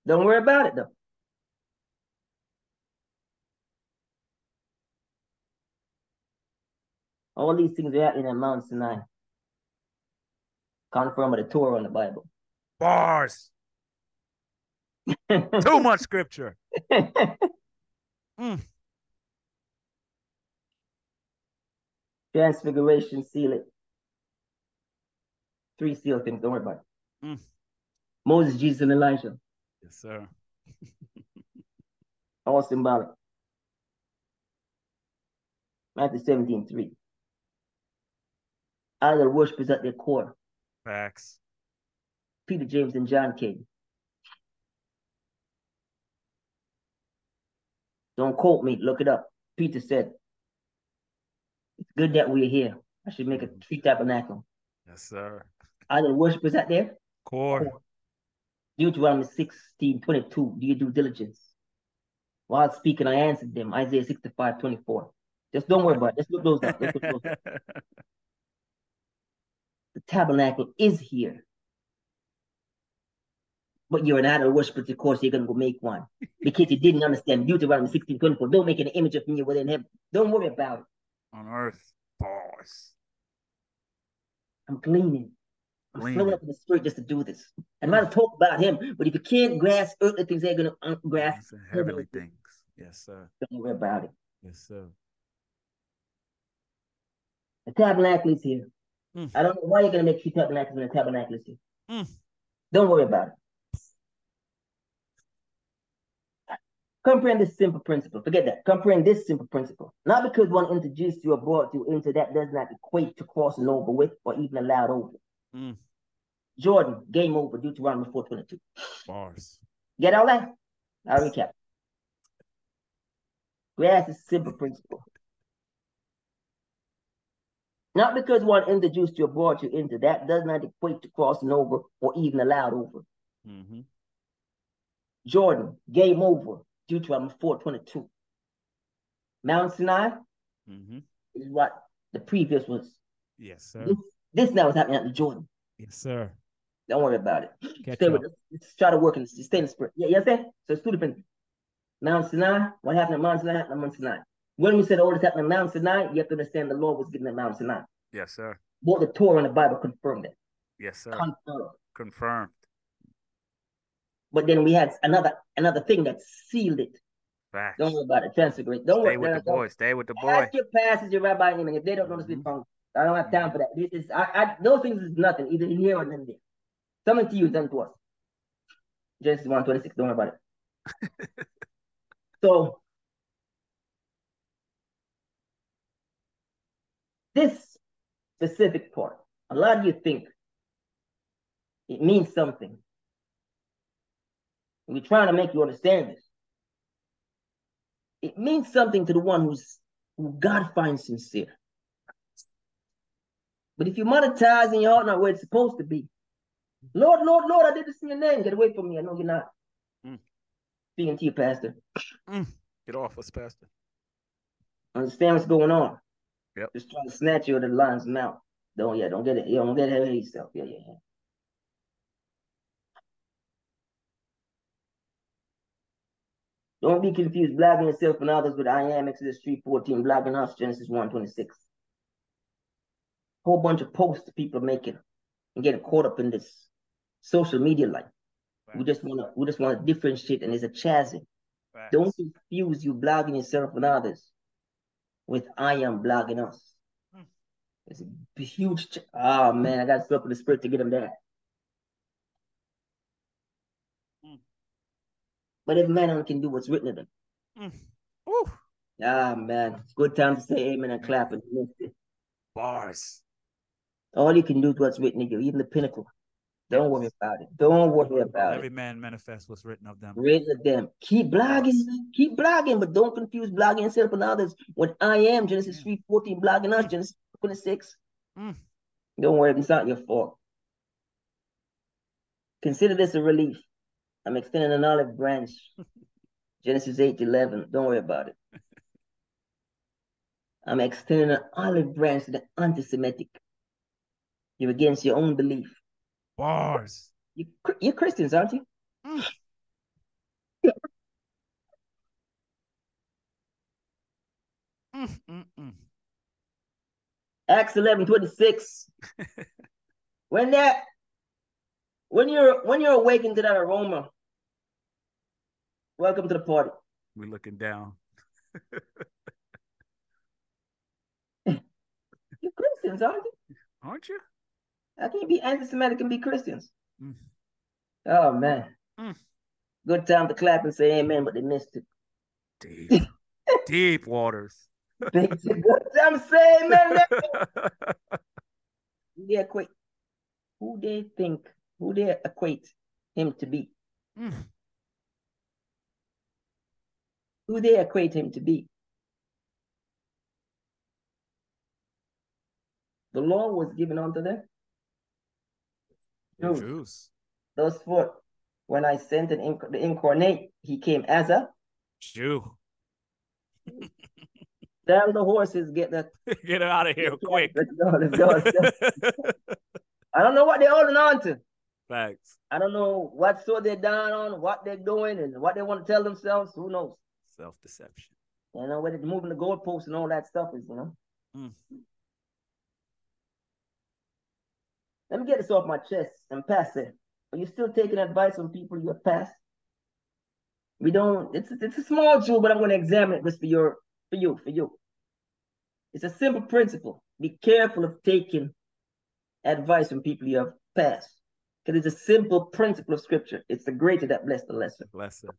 Don't worry about it though. All these things are happening at Mount Sinai. Confirmed by the Torah on the Bible. Bars. Too much scripture. Mm. Transfiguration, seal it. Three seal things. Don't worry about it. Mm. Moses, Jesus, and Elijah. Yes, sir. All symbolic. Matthew 17, 3. Idol worship is at their core. Facts. Peter, James, and John came. Don't quote me, look it up. Peter said, It's good that we're here. I should make a mm. tree tabernacle. Yes, sir. Are worship is out there. Core. Deuteronomy 16, 22. Do you do diligence. While speaking, I answered them. Isaiah 65, 24. Just don't worry about it. Just look those up. Look those up. The tabernacle is here. But you're an idol worshiper, of course, you're going to go make one. Because you didn't understand Deuteronomy 16, 24. Don't make an image of me within heaven. Don't worry about it. On earth. Bars. I'm gleaning. I'm Gleaning. flowing up in the spirit just to do this. And I'm going to talk about him, but if you can't grasp earthly things, they're going to grasp. Heavenly things. Yes, sir. Don't worry about it. Yes, sir. The tabernacle is here. Mm. I don't know why you're going to make three tabernacles when the tabernacle is here. Mm. Don't worry about it. Comprehend this simple principle. Forget that. Comprehend this simple principle. Not because one introduced you or brought you into that does not equate to crossing over with or even allowed over. Mm. Jordan, game over, Deuteronomy 422. Bars. Get all that? I'll recap. Grasp this simple principle. Not because one introduced you or brought you into that does not equate to crossing over or even allowed over. Mm-hmm. Jordan, game over, Deuteronomy 422. Mount Sinai Mm-hmm. is what the previous was. Yes, sir. This, this now is happening at the Jordan. Yes, sir. Don't worry about it. Catch Stay up. with us. Try to work and stay in the spirit. Yeah, you understand? So it's two different. Mount Sinai, what happened at Mount Sinai happened at Mount Sinai. When we said all this happened at Mount Sinai, you have to understand the Lord was given at Mount Sinai. Yes, sir. Both the Torah and the Bible confirmed that. Yes, sir. Confirmed. Confirmed. But then we had another another thing that sealed it. Facts. Don't worry about it. Transfigurate. Don't Stay worry. with the boy. Stay with the boy. Ask your pastors, your rabbi, and if they don't know the Mhm. phone, I don't have time for that. This is I, I those things is nothing, either in here or in there. Something to you, done to us. Genesis one twenty six. don't worry about it. so this specific part, a lot of you think it means something. We're trying to make you understand this. It means something to the one who's who God finds sincere. But if you monetize and your heart not where it's supposed to be, Lord, Lord, Lord, I did this in your name. Get away from me. I know you're not. Mm. Speaking to you, Pastor. Get off us, Pastor. Understand what's going on. Yep. Just trying to snatch you out of the lion's mouth. Don't yeah, don't get it. Yeah, don't get ahead of yourself. Yeah, yeah, yeah. Don't be confused, blogging yourself and others with I am Exodus 3.14, blogging us Genesis 1.26. Whole bunch of posts people are making and getting caught up in this social media life. We just wanna we just wanna differentiate and there's a chasm. Facts. Don't confuse you blogging yourself and others with I am blogging us. Hmm. It's a huge. Ch- oh man, I got to step in the spirit to get them there. But if man can do what's written of them, Mm. Ah man, it's good time to say amen and clap and lift it. Bars. All you can do is what's written of you, even the pinnacle. Don't worry about it. Don't worry about Every it. Every man manifests what's written of them. Written of them. Keep blogging. Keep blogging, but don't confuse blogging yourself and others with I am Genesis Yeah. three fourteen blogging us Genesis twenty six. Mm. Don't worry, it's not your fault. Consider this a relief. I'm extending an olive branch. Genesis 8 11. Don't worry about it. I'm extending an olive branch to the anti Semitic. You're against your own belief. Bars. You you're Christians, aren't you? Mm. Mm, mm. Acts 11, 26. when that when you're when you're awakened to that aroma, welcome to the party. We're looking down. You're Christians, aren't you? Aren't you? How can you be anti-Semitic and be Christians? Mm. Oh man. Mm. Good time to clap and say amen, but they missed it. Deep. Deep waters. Said, Good time to say amen. Who they equate who they think, who they equate him to be. Mm. Who they equate him to be. The law was given unto them. The Jews. Jews. Those four, when I sent an inc- the incarnate, he came as a Jew. tell the horses get the Get it out of here quick. Let's go, let's go, let's go. I don't know what they're holding on to. Facts. I don't know what sword they're down on, what they're doing, and what they want to tell themselves. Who knows? Self deception. You know, whether moving the goalposts and all that stuff is, you know. Mm. Let me get this off my chest and pass it. Are you still taking advice from people you have passed? We don't. It's it's a small jewel, but I'm going to examine it just for your for you for you. It's a simple principle. Be careful of taking advice from people you have passed, because it's a simple principle of Scripture. It's the greater that bless the lesser. Lesson.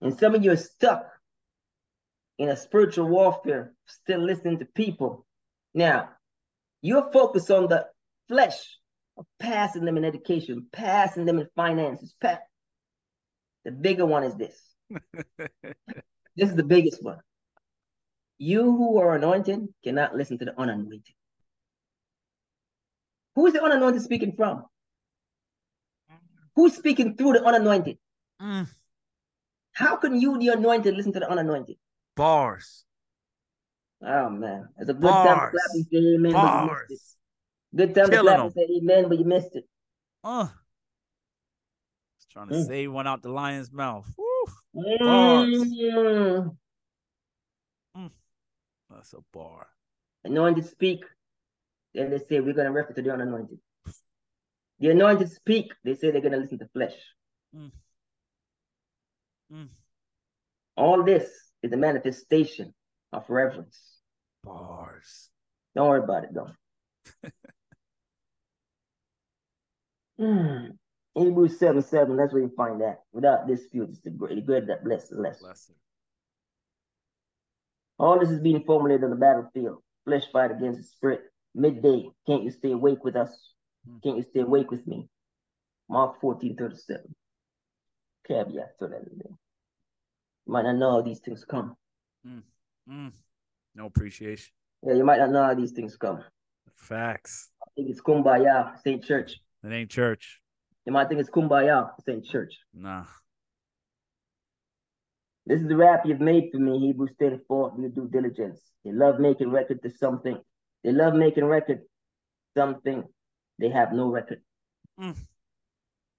And some of you are stuck in a spiritual warfare, still listening to people. Now, you're focused on the flesh of passing them in education, passing them in finances. The bigger one is this. This is the biggest one. You who are anointed cannot listen to the unanointed. Who is the unanointed speaking from? Who's speaking through the unanointed? Mm. How can you, the anointed, listen to the unanointed? Bars. Oh man, it's a good time to Bars. clap and say amen, but you Bars. missed it. Good time to Killing clap and say amen, but you missed it. Uh. Trying to Mm. say one out the lion's mouth. Woo. Bars. Mm. That's a bar. Anointed speak. Then they say we're gonna refer to the unanointed. The anointed speak. They say they're gonna listen to flesh. Mm. Mm. All this is a manifestation of reverence. Bars. Don't worry about it, though. Hmm. Hebrews 7 7, that's where you find that. Without dispute, it's the great, the good that blesses less. Lesson. All this is being formulated on the battlefield. Flesh fight against the spirit. Midday. Can't you stay awake with us? Hmm. Can't you stay awake with me? Mark 14 37. Caveat eh, to that. in. You might not know how these things come. Mm, mm. No appreciation. Yeah, you might not know how these things come. Facts. I think it's kumbaya, St. Church. It ain't church. You might think it's kumbaya, St. Church. Nah. This is the rap you've made for me, Hebrews 10 4, your due diligence. They love making record to something. They love making record something. They have no record. Mm.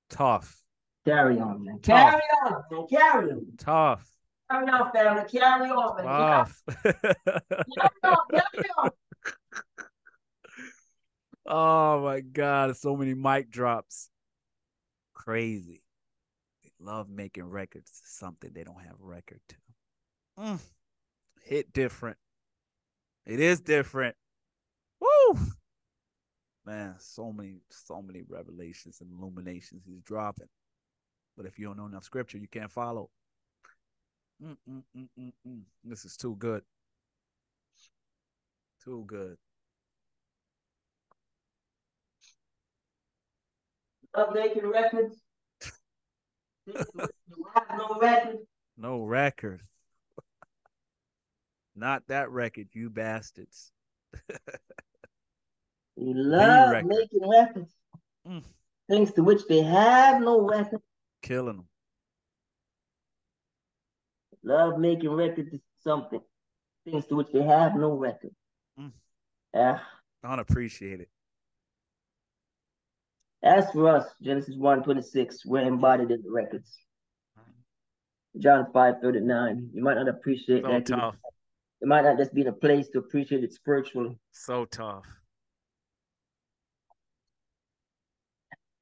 Tough. Carry on, man. Tough. Carry on, man. Carry on. Tough. Carry on, family. Carry on, man. Tough. Carry on, carry on. oh my God. So many mic drops. Crazy. They love making records something they don't have a record to. Mm. Hit different. It is different. Woo! Man, so many, so many revelations and illuminations he's dropping. But if you don't know enough scripture, you can't follow. Mm, mm, mm, mm, mm. This is too good. Too good. Love making records. No record. No record. Not that record, you bastards. You love record. making records. Mm. Things to which they have no record. Killing them. Love making records to something. Things to which they have no record. Mm. Yeah. Unappreciated. As for us, Genesis 1 26, we're embodied in the records. John 5 39. You might not appreciate So that. tough. It might not just be in a place to appreciate it spiritually. So tough.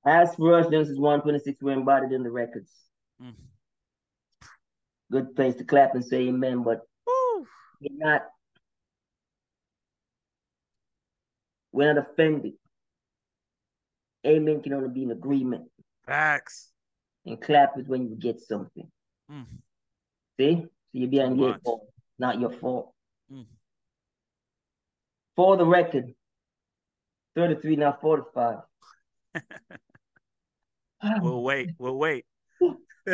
As for us, Genesis 1 26, we're embodied in the records. Mm. Good place to clap and say amen, but Woo. we're not we're not offended. Amen can only be an agreement. Facts. And clap is when you get something. Mm. See? So you're being your fault, not your fault. Mm. For the record, 33, not 45. We'll wait. We'll wait.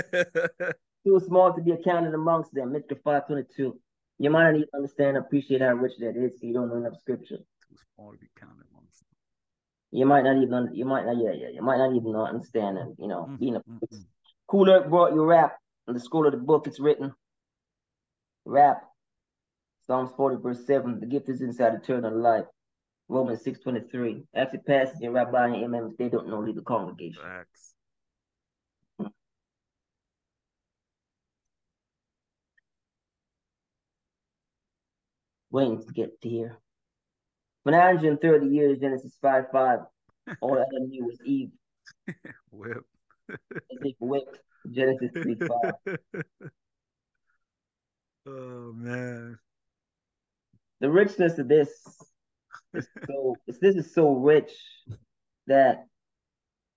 Too small to be accounted amongst them. Mr. 522. You might not even understand, appreciate how rich that is, because you don't know enough scripture. Too small to be counted amongst them. You might not even, you might not, yeah, yeah, you might not even understand, and you know, Mm, being a mm, mm. Cool brought you rap. In the scroll of the book, it's written. Rap. Psalms 40, verse 7. The gift is inside eternal life. Romans 6, 23. After passage and rabbi and imams, they don't know leave the congregation. Facts. Waiting to get to here. For 930 years, Genesis 5, 5. All Adam knew was Eve. Whip. Whipped. Genesis 3, 5. oh man. the richness of this is so this is so rich that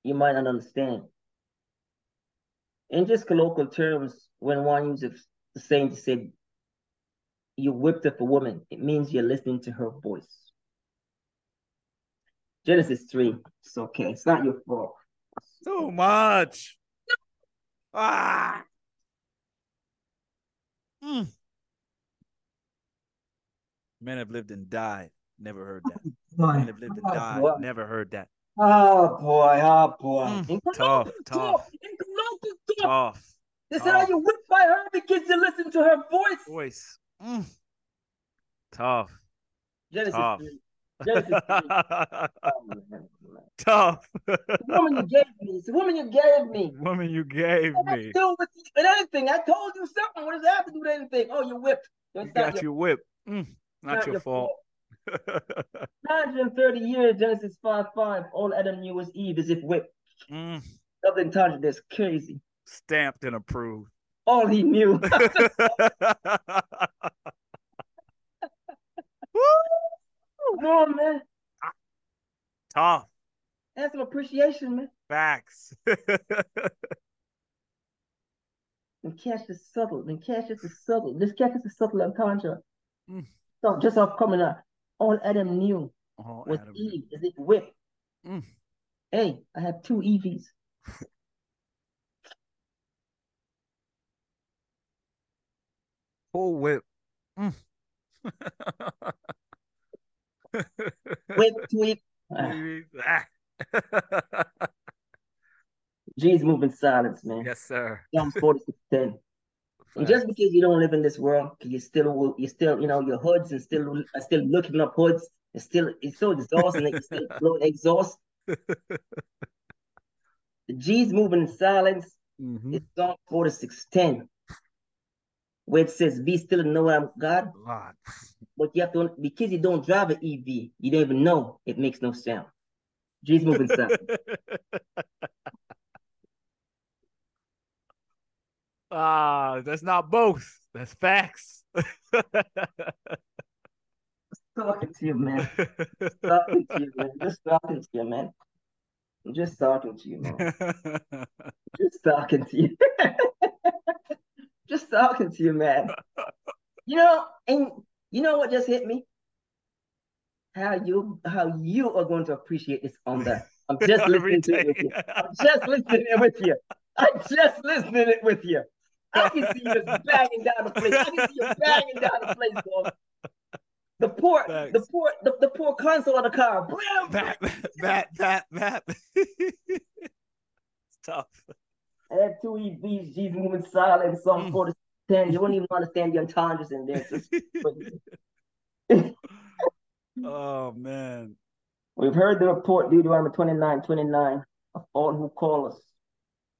you might not understand. In just colloquial terms, when one uses the same to say you whipped up a woman, it means you're listening to her voice. Genesis 3. It's okay. It's not your fault. So much. Ah. Mm. Men have lived and died. Never heard that. Men have lived and Oh, died. boy. Never heard that. Oh boy, oh boy. Mm, tough, tough. talk, in colloquial talk, Tough they said, "Are you whipped by her because you listen to her voice?" voice. Mm. Tough. Genesis Tough. 3. Genesis 3. Oh, man, man. Tough. The woman you gave me. It's the woman you gave me. Woman you gave What does that me. do with, anything? I told you something. What does that have to do with anything? Oh, you whipped. You got your, you whipped. Mm. Not, not your, your fault. 930 years, Genesis 5 5. All Adam knew was Eve as if whipped. Mm. Nothing touched this. Crazy. Stamped and approved. All he knew. Woo! Come on, man. Tough. Have some appreciation, man. Facts. And catch the subtle. And catch the subtle. Just catch just the subtle unconscious. Mm. So just off coming up. All Adam knew Oh, was Adam. Eve as if whipped. Mm. Hey, I have two EVs. Full whip. Mm. Whip, tweet. G's moving silence, man. yes, sir. Psalms 46 10. And just because you don't live in this world, you still you still, you know, your hoods and still are still looking up hoods, it's still it's so exhausting that you still exhaust. The G's moving in silence. Mhm. It's Psalm 46 10. Where it says, Be still and know I'm God. Lot. But you have to because you don't drive an EV, you don't even know it makes no sound. G's moving silence. ah, that's not both. That's facts. talking to you, man. talking to you, man. Just talking to you, man. I'm just talking to you, man. Just talking to you. just talking to you, man. You know, and you know what just hit me? How you how you are going to appreciate this on that. I'm just listening to it with you. I'm just listening it with you. I'm just listening it with you. I can see you just banging down the place. I can see you banging down the place, boy. The poor, the Thanks. poor, the, the poor console of the car. That, that, that, that. it's tough. I have two EVs, Jesus moving silent, Psalm Mm. 40, 10. You wouldn't even understand the entendres in there. Oh man. We've heard the report, Deuteronomy 29, 29. of all who call us.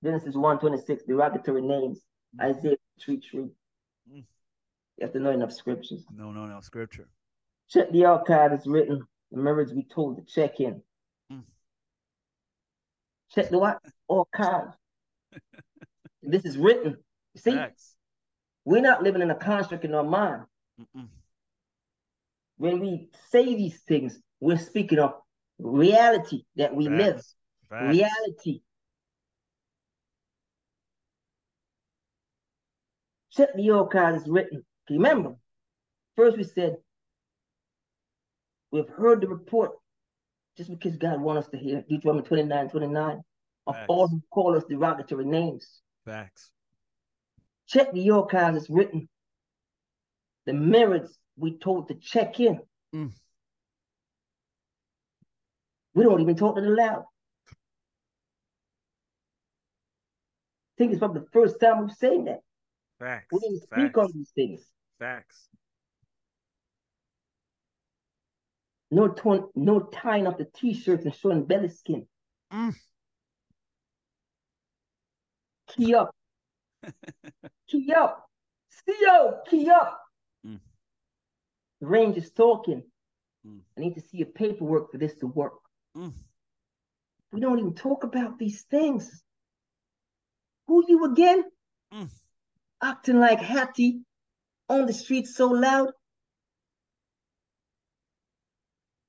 Genesis 1 26, derogatory names. Isaiah 3 3. Mm. You have to know enough scriptures. No, no, no. Scripture. Check the archive, it's written. The Remember, we told to check in. Mm. Check the what? Archive. this is written. See, Facts. We're not living in a construct in our mind. Mm-mm. When we say these things, we're speaking of reality that we live. Facts. Facts. Reality. Check the archive is written. Remember, first we said we've heard the report just because God wants us to hear Deuteronomy 29, 29 of Facts. all who call us derogatory names. Facts. Check the archive is written. The mirrors we told to check in. Mm. We don't even talk to the loud. I think it's probably the first time we've said that. Facts. We didn't speak Facts. on these things. Facts. No torn, no tying up the t-shirts and showing belly skin. Mm. Key up. Key up. CO, key up. Mm. The range is talking. Mm. I need to see your paperwork for this to work. Mm. We don't even talk about these things. Who you again? Mm. Acting like Hattie on the street so loud.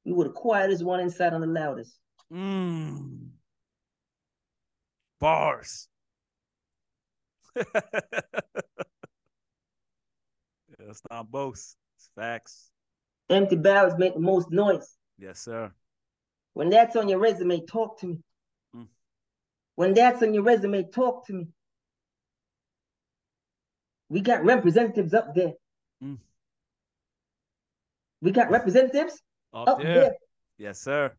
You were the quietest one inside on the loudest. Mm. Bars. It's not boast. It's facts. Empty barrels make the most noise. Yes, sir. When that's on your resume, talk to me. Mm. When that's on your resume, talk to me. We got representatives up there. Mm. We got representatives Up, up there. there. Yes, sir.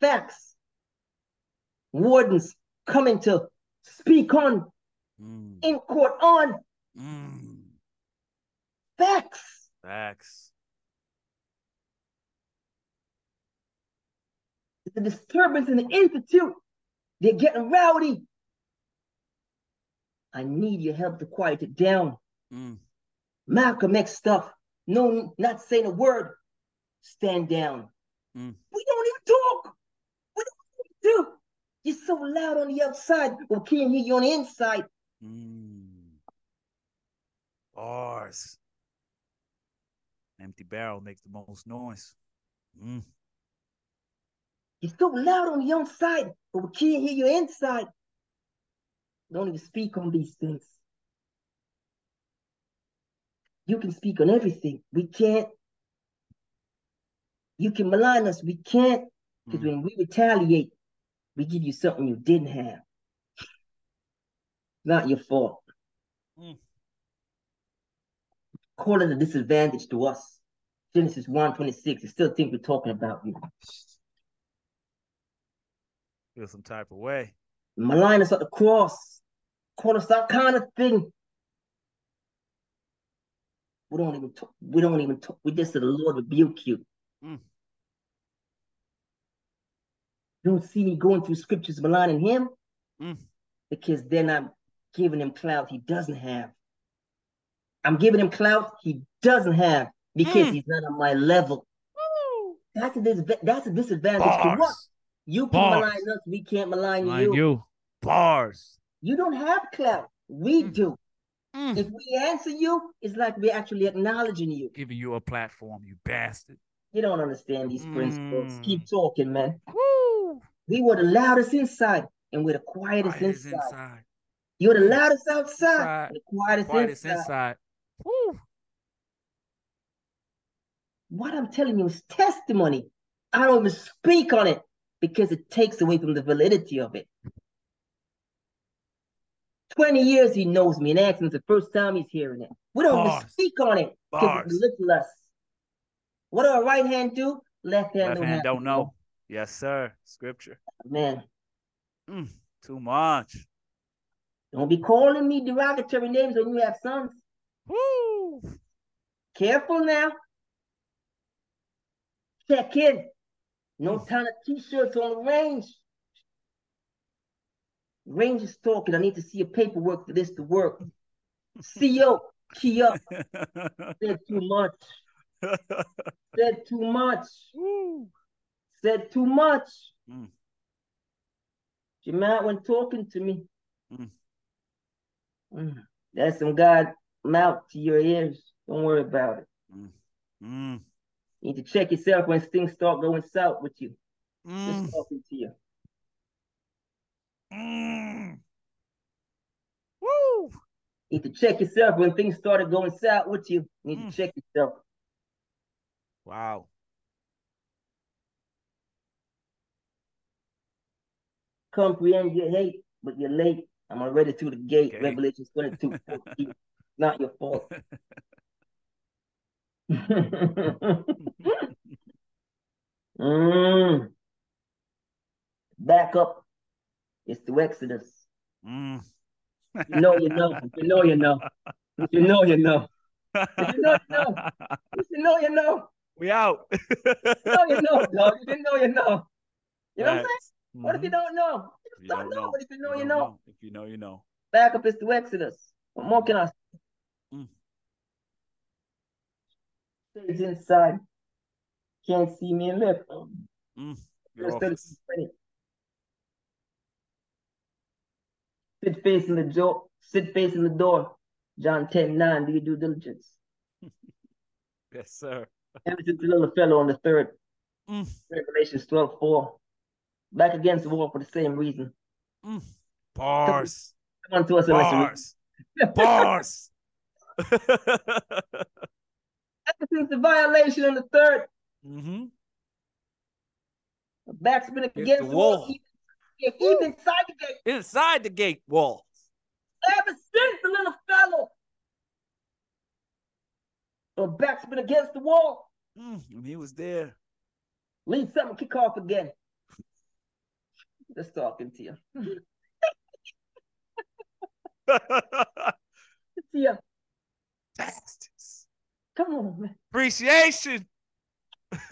Facts. Wardens coming to speak on, Mm. in court on Mm. facts. Facts. It's a disturbance in the institute. They're getting rowdy. I need your help to quiet it down. Mm. Malcolm X stuff. No, not saying a word. Stand down. Mm. We don't even talk. We don't even do. You're so loud on the outside, we can't hear you on the inside. Mm. Bars. Empty barrel makes the most noise. Mm. You're so loud on the outside, but we can't hear you inside. Don't even speak on these things. You can speak on everything. We can't. You can malign us. We can't. Because Mm. when we retaliate, we give you something you didn't have. Not your fault. Mm. Call it a disadvantage to us. Genesis 1 26. You still think we're talking about you. Feel some type of way. Malign us at the cross. Call us that kind of thing. We don't even talk. We don't even talk. We just said the Lord rebuke you. Mm. You don't see me going through scriptures maligning him Mm. because then I'm giving him clout he doesn't have. I'm giving him clout he doesn't have because Mm. he's not on my level. Woo. That's a dis- that's a disadvantage to us. You can Bars. malign us, we can't malign Mind you. you. Bars. You don't have clout. We Mm. do. Mm. If we answer you, it's like we're actually acknowledging you. Giving you a platform, you bastard. You don't understand these principles. Mm. Keep talking, man. Woo. We were the loudest inside, and we're the quietest Quiet inside. inside. You're the loudest outside, the quietest, Quietest inside. inside. What I'm telling you is testimony. I don't even speak on it because it takes away from the validity of it. 20 years he knows me, and Anson's the first time he's hearing it. We don't even speak on it because it belittle us. What do our right hand do? Left hand Left don't hand don't know. Yes, sir. Scripture. Man, Mm. Too much. Don't be calling me derogatory names when you have sons. Woo. Careful now. Check in. No Mm. ton of t-shirts on the range. Rangers talking. I need to see your paperwork for this to work. CEO, key up. Said too much. Said too much. Woo. Said too much. Mm. Jamal when talking to me. Mm. Mm. That's some God mouth to your ears. Don't worry about it. Mm. Mm. You need to check yourself when things start going south with you. Mm. Just talking to you. Mm. Woo. You need to check yourself when things started going south with you. You need Mm. to check yourself. Wow. Comprehend your hate, but you're late. I'm already through the gate. Okay. Revelation 22. 14. Not your fault. mm. Back up. It's the Exodus. Mm. You know, you know. You know, you know. You know, you know. You know, you know. You know, you know. we out. You know, you know, dog. You know, you know. You know what I'm saying? Facts. What if you Mhm. don't know? You You don't don't know. know. But if you know, you don't know. If you know, you know. Back up is the Exodus. What more can I say? Mm. Stays inside. Can't see me and live. Mm. Your First office. 30. Sit facing the door. Sit facing the door. John 10 9. Do your due diligence. Yes, sir. Ever since the little fellow on the third. Mm. Revelations 12 4. Back against the wall for the same reason. Mm. Bars. Come on to us and let's. Bars. Bars. Ever since the violation on the third, mm-hmm. the back's been Against against the the wall. wall. Even, even inside the gate. Inside the gate wall. Ever since the little fellow. The back's been against the wall. Mm. And he was there. Leave something, kick off again. Just talking to you. to you. Bastards. Come on, man. Appreciation. Ever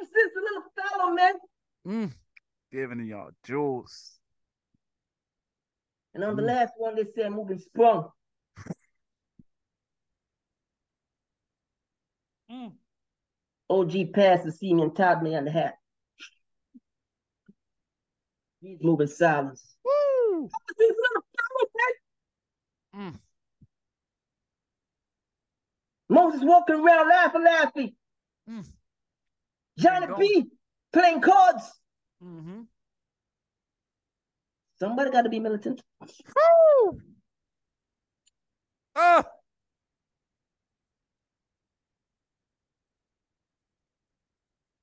since the little fellow, man. mm. Giving y'all jewels. And on the Mm. last one, they said moving sprung. Mm. OG passed the see me and tied me on the hat. He's moving silence. Woo. Ever since the little fellow, man. Mm. Moses walking around laughing, laughing. Mm. Johnny Keep B playing cards. Mm-hmm. Somebody got to be militant. Woo. Oh.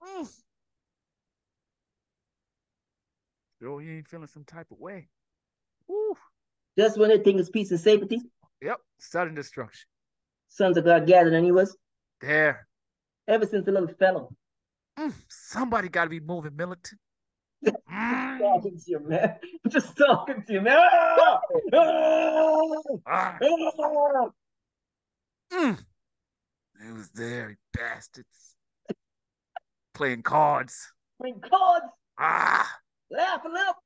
Mm. Yo, you ain't feeling some type of way. Woo. Just when they think it's peace and safety, Yep. Sudden destruction. sons of God gathered, and he was There. ever since the little fellow. Mm. Somebody got to be moving militant. Mm. Talking to you, man. Just talking to you, man. Ah! Ah. Ah! Ah! Mm. It was there, you bastards. Playing cards. Playing cards, Ah, laughing up.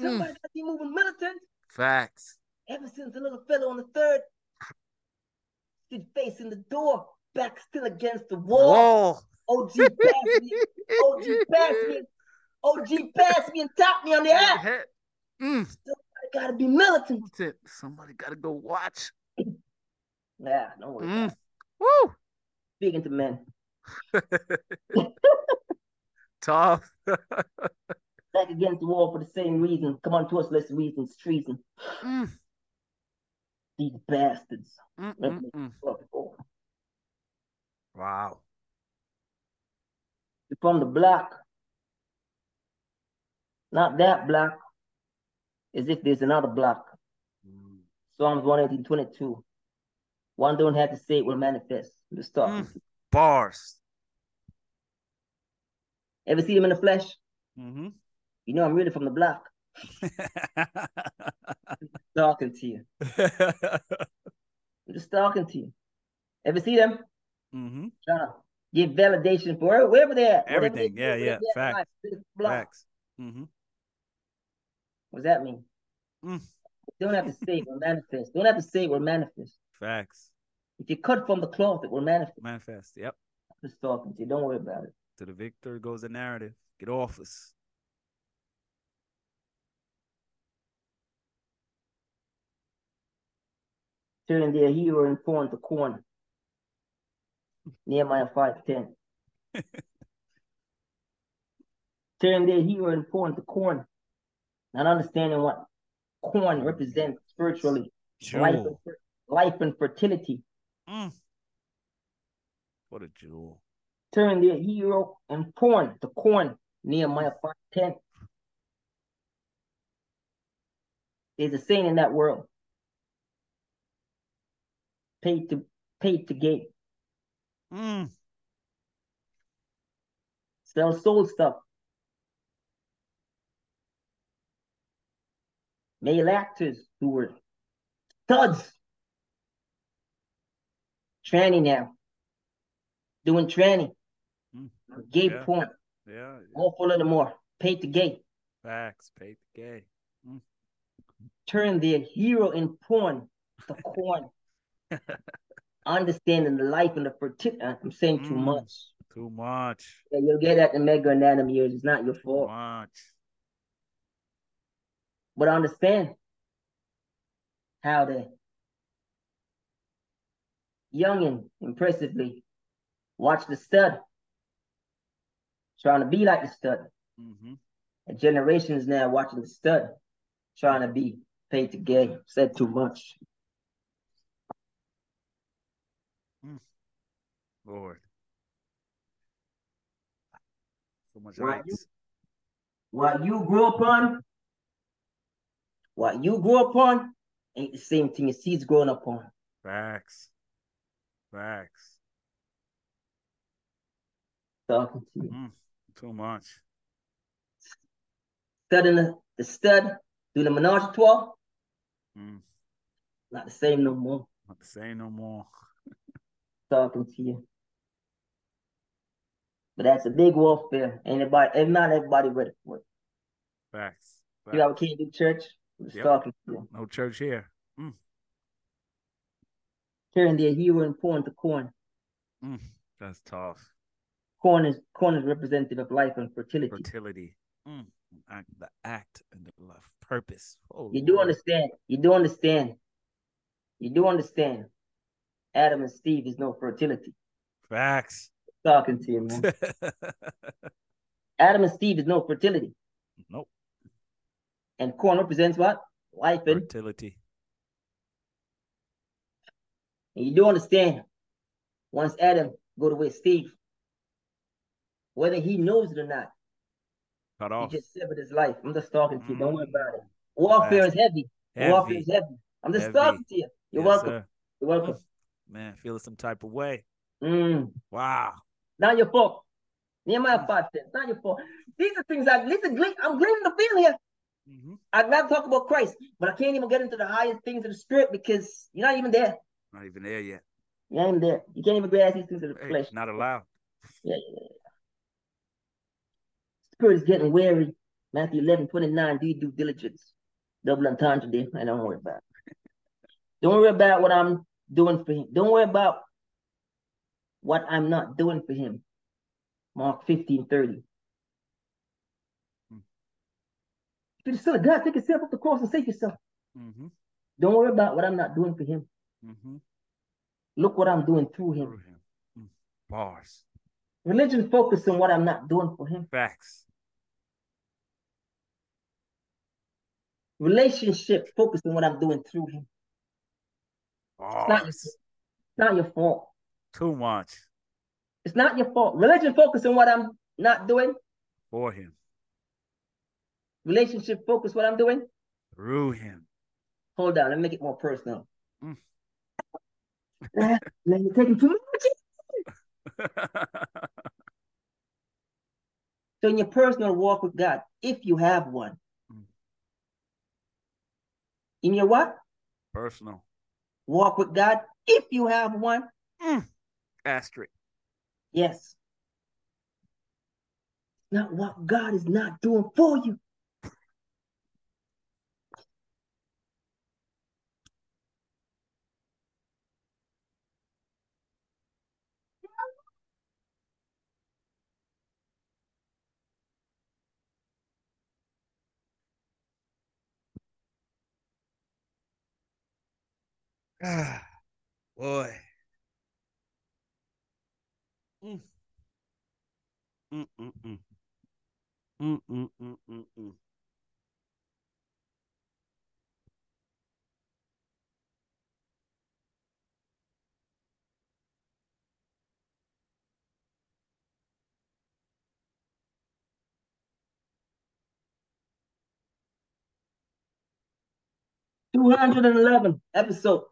Somebody got to be moving militant. facts. Ever since the little fellow on the third, stood facing the door, back still against the wall. Whoa. OG passed me. OG passed me. OG passed me and tapped me on the ass. Head. Mm. I gotta be militant. Somebody got to go watch. yeah, don't worry. Mm. Woo. Speaking to men. Tough. Back against the wall for the same reason. Come on to us, let's reason. Treason. Mm. These bastards. Wow. You're from the block. Not that block. As if there's another block. Mm. Psalms 118, 22. One don't have to say it will manifest. Let's talk. Mm. Bars. Ever see them in the flesh? Mm-hmm. You know I'm really from the block. Talking to you. I'm just talking to you. Ever see them? mm-hmm. Trying to give validation for wherever they're at. Everything. they Yeah, yeah. they're at in Fact. life, it's the block. Facts. Mm-hmm. What does that mean? Mm. Don't have to say it will manifest. Don't have to say it will manifest. Facts. If you cut from the cloth, it will manifest. Manifest. Yep. I'm just talking to you. Don't worry about it. To the victor goes the narrative. Get off us. Turn their hero and corn to corn. Nehemiah 5:10. Turn their hero and corn to corn. Not understanding what corn represents spiritually. Life and, life and fertility. Mm. What a jewel. Turn their hero and corn to corn. Nehemiah 5:10. There's a saying in that world. Paid to paid to gate. Mm. Sell soul stuff. Male actors who were studs. Tranny now. Doing tranny. Mm. Gay Yeah. porn. Yeah. All full of the more. Paid to gay. Facts. Paid to gay. Turn their hero in porn to corn. Understanding the life and the fertility. I'm saying too Mm. much. Too much. Yeah, you'll get at the mega anatomy years. It's not your Too fault. much. But understand how the youngin impressively watch the stud, trying to be like the stud. Mm-hmm. And generations now watching the stud, trying to be paid to gay. Said too much. Lord. So much Right. rights. What you grew up on, what you grew up on, ain't the same thing your seeds growing up on. Facts. Facts. Talking to you. Mm. Too much. Studying the, the stud, doing the menage a trois, Mm. not the same no more. Not the same no more. talking to you. But that's a big warfare. Anybody, and not everybody ready for it. Facts. You know, Facts. we can't do church. Yep. talking you. No church here. Turn their hero and corn to corn. Mm. That's tough. Corn is corn is representative of life and fertility. Fertility. Mm. Act, the act and the life. Purpose. Oh, You do Lord. understand. You do understand. You do understand. Adam and Steve is no fertility. Facts. Talking to you, man. Adam and Steve is no fertility. nope. And corn represents what? Life and, Fertility. and you do understand. Once Adam go to with Steve, whether he knows it or not, Cut off. he just severed his life. I'm just talking to you. Don't worry Mm. about it. Warfare is heavy. Warfare is heavy. I'm just Heavy. talking to you. You're Yes, welcome. sir. You're welcome. Man, feeling some type of way. Mm. Wow. Not your fault. Nehemiah 5 10. Not your fault. These are things I listen, I'm gleaning the feel here. Mm-hmm. I'd rather talk about Christ, but I can't even get into the highest things of the spirit because you're not even there. Not even there yet. You ain't even there. You can't even grasp these things of the Hey, flesh. not allowed. Yeah, yeah, yeah. Spirit is getting weary. Matthew 11, 29. Do your due diligence. Double entendre there. I don't worry about it. Don't worry about what I'm doing for him. Don't worry about what I'm not doing for him. Mark 15, 30. Hmm. If you're the son of God, take yourself up the cross and save yourself. Mm-hmm. Don't worry about what I'm not doing for him. Mm-hmm. Look what I'm doing through him. Through him. Mm. Bars. Religion focus on what I'm not doing for him. Facts. Relationship focused on what I'm doing through him. It's not, it's not your fault. Too much It's not your fault. Religion focus on what I'm not doing. for him. Relationship focus what I'm doing. Through him. Hold on, let me make it more personal. Mm. Ah, Man, you're taking too much. So in your personal walk with God, if you have one, Mm. in your what? Personal. Walk with God, if you have one, Mm asterisk. Yes. Not what God is not doing for you. Ah, boy. Mm. Mm, mm, mm. Mm, mm, mm, mm, mm. Two hundred and eleven episode.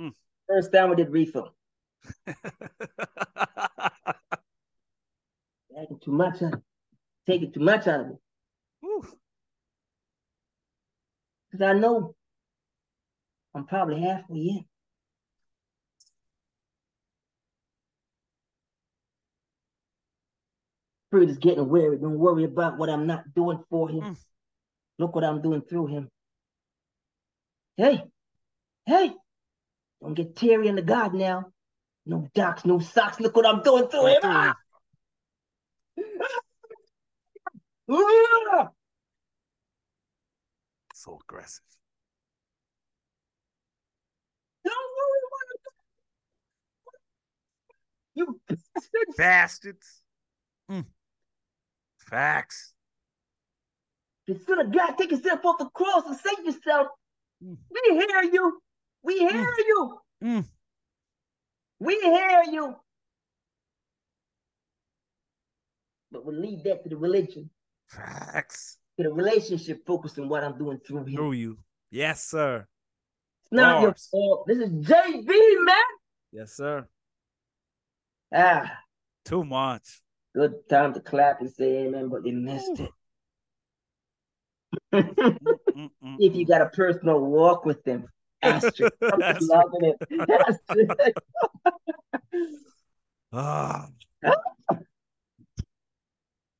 Mm. First time we did refill. Taking too much out of it. Taking too much out of it. Whew. Because I know I'm probably halfway in. Spirit is getting weary. Don't worry about what I'm not doing for him. Mm. Look what I'm doing through him. Hey, hey, don't get teary in the God now. No docks, no socks. Look what I'm doing through him. Through him. Ah! So aggressive. Don't worry about it. You bastards. Bastards. Mm. Facts. Of God, take yourself off the cross and save yourself. Mm. We hear you. We hear Mm. you. Mm. We hear you. But we'll leave that to the religion, Facts. the relationship focused on what I'm doing through him. Through you. Yes, sir. It's not your fault. This is JB, man. Yes, sir. Ah, Too much. good time to clap and say amen, but you missed it. Mm, mm, if you got a personal walk with them, asterisk. I'm just loving it. Asterisk. Ah.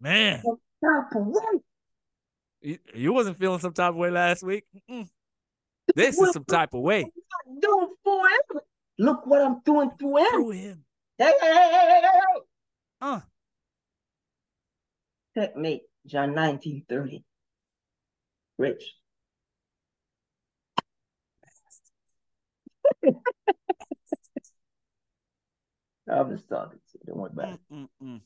Man, Stop right. you, you wasn't feeling some type of way last week. Mm-mm. This is some type of way doing for him. Look what I'm doing through him. through him. Hey, hey, hey, hey, hey, hey. Uh, Checkmate, John 19, 30. Rich. I'm just talking to you. Don't worry about it.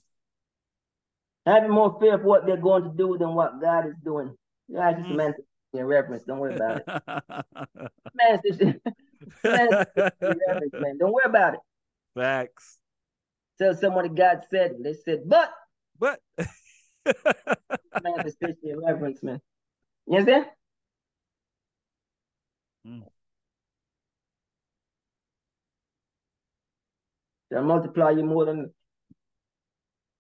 Having more fear of what they're going to do than what God is doing. Yeah, just Mm. semantic in reference. Don't worry about it. Man, it's just, man, reference, man. Don't worry about it. Facts. Tell someone that God said. They said, but But manifestation in reverence, man. You understand? Mm. They'll multiply you more than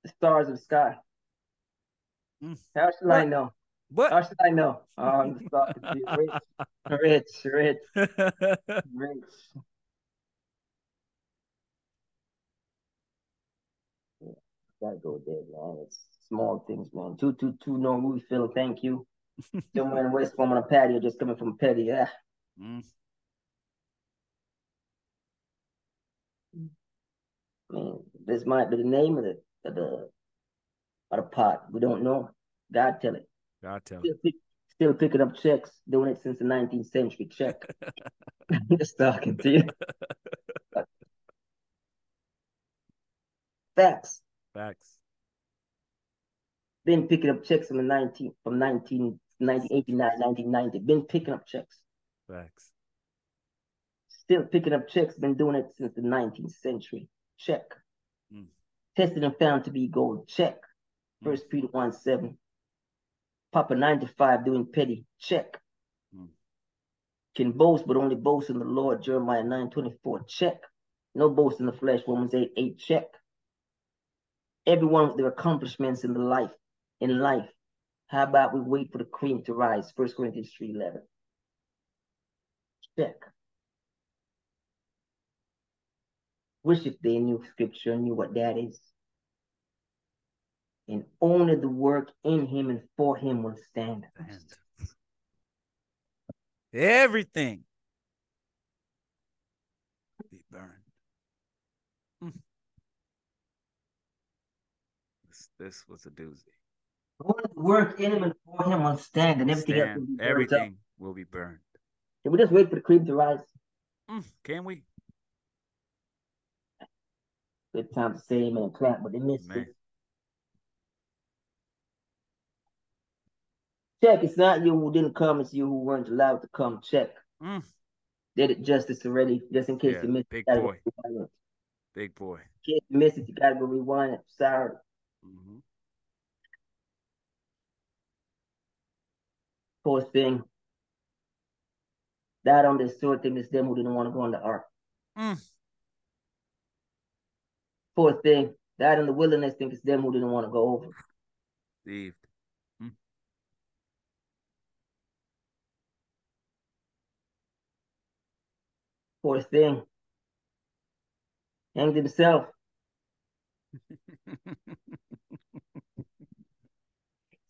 the stars of the sky. Mm. How should I know? but How should I know? Oh, I'm just talking to you. Rich, rich, rich, rich. Yeah, gotta go there, man. It's small things, man. Two, two, two. No, we feel. Thank you. Someone in West Palm on a patio, just coming from Petty. Yeah. Mm. Man, this might be the name of the of the of the pot. We don't know. God tell it. God tell Still, pick, still picking up checks, doing it since the 19th century. Check. Just talking to you. Facts. Facts. Been picking up checks from the 19 from 19, 1989, 1990. Been picking up checks. Facts. Still picking up checks. Been doing it since the 19th century. Check. Mm. Tested and found to be gold. Check. First Peter 1 7. Papa 9 to 5 doing petty. Check. Mm. Can boast, but only boast in the Lord. Jeremiah 9 24. Check. No boast in the flesh. Romans 8 8. Check. Everyone with their accomplishments in the life, in life. How about we wait for the cream to rise? First Corinthians 3 11. Check. Wish if they knew scripture, knew what that is. And only the work in him and for him will stand. And everything be burned. Mm. This, this was a doozy. Only the work in him and for him will stand, and everything else will Stand. be burnt up. everything will be burned. Can we just wait for the cream to rise? Mm, can we? Good time to say amen and clap, but they missed it. Check, it's not you who didn't come, it's you who weren't allowed to come. Check. Mm, Did it justice already, just in case Yeah, you missed big it. boy. big boy. In case you missed it, you gotta go rewind it. Sorry. hmm Poor thing. That on this sword thing is them who didn't want to go on the ark. Mm. Poor thing. That in the wilderness think it's them who didn't want to go over. Steve. Poor thing. Hanged himself.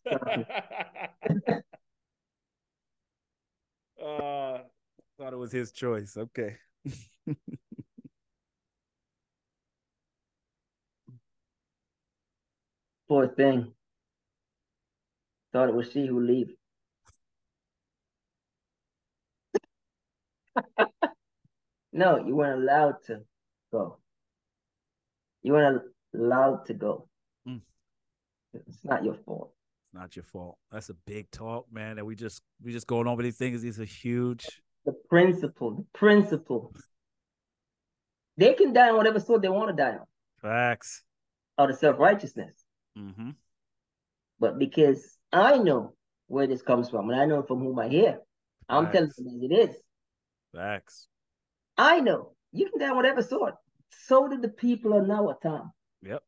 uh, thought it was his choice. Okay. Poor thing. Thought it was she who leave. no, you weren't allowed to go. You weren't allowed to go. Mm. It's not your fault. It's not your fault. That's a big talk, man. And we just we just going over these things. These are huge. The principle, the principle. They can die on whatever sword they want to die on, Facts. out of self-righteousness. Mm-hmm. But because I know where this comes from, and I know from whom I hear, I'm telling them as it is. Facts. I know you can die whatever sort. So did the people of Noah time. Yep.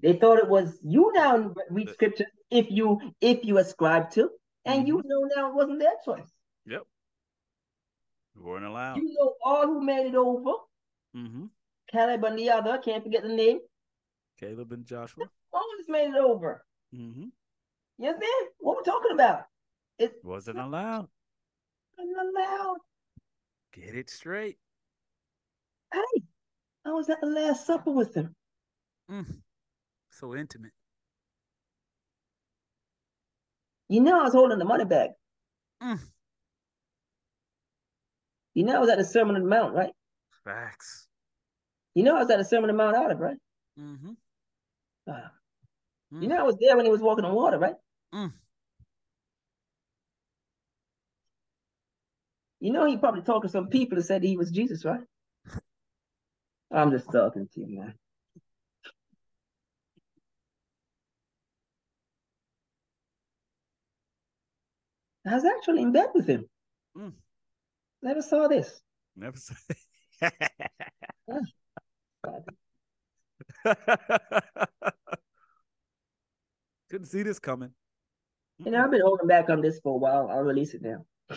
They thought it was you now read scripture if you if you ascribe to, and you know now it wasn't their choice. Yep. We weren't allowed. You know all who made it over, Mm-hmm. Caleb and the other, can't forget the name. Caleb and Joshua. All just made it over. Mm-hmm. You understand what we're talking about? It Wasn't allowed. Wasn't allowed. Get it straight. Hey, I was at the Last Supper with them. Mm. So intimate. You know, I was holding the money bag. Mm. You know, I was at the Sermon on the Mount, right? Facts. You know, I was at the Sermon on the Mount Olive, right? Mm-hmm. Ah. Mm. You know, I was there when he was walking on water, right? Mm. You know, he probably talked to some people that said he was Jesus, right? I'm just talking to you, man. I was actually in bed with him. Mm. Never saw this. Never say. Couldn't see this coming. You know, I've been holding back on this for a while. I'll release it now.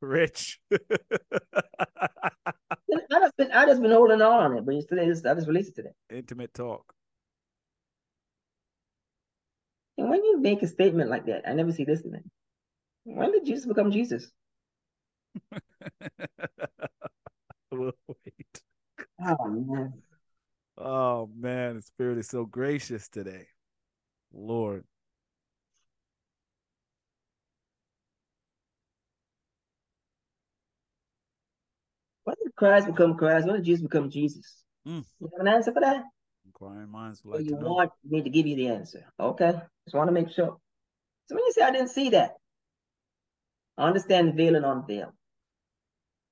Rich. I just been, I just been holding on it, but today, I just released it today. Intimate talk. And when you make a statement like that, I never see this in it. When did Jesus become Jesus? we'll wait. Oh man. Oh man, the spirit is so gracious today. Lord. Christ become Christ? When did Jesus become Jesus? Mm. You have an answer for that? Inquiring minds like you to want me to give you the answer? Okay. Just want to make sure. So when you say I didn't see that, I understand veil and unveil.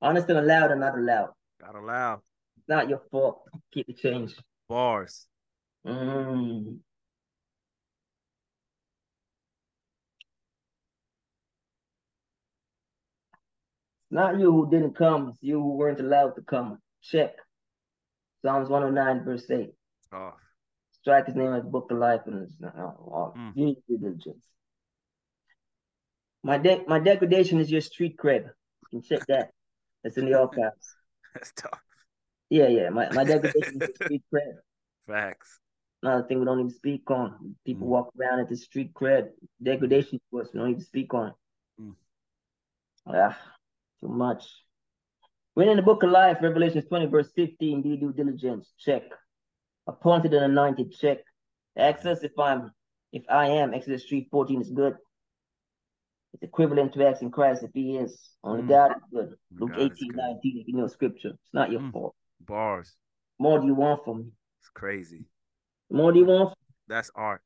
Understand allowed and not allowed. Not allowed. It's not your fault. Keep the change. Bars. Mm. Not you who didn't come, it's you who weren't allowed to come. Check. Psalms 109, verse 8. Oh, Strike his name as the book of life and it's not all. Mm. You need diligence. My de- my degradation is your street cred. You can check that. That's in the archives. that's tough. Yeah, yeah. My, my degradation is street cred. Facts. Another thing we don't even speak on. People Mm. walk around at the street cred. Degradation to us, we don't even speak on it. Mm. Ah, too much. When in the book of life, Revelation 20, verse 15, do due diligence, check. Appointed and anointed, check. Access if I'm if I am, Exodus 3, 14 is good. It's equivalent to asking Christ if he is. Only Mm. God is good. Luke God 18, good. 19, if you know scripture. It's not your Mm. fault. Bars. More do you want from me? It's crazy. More do you want? That's art.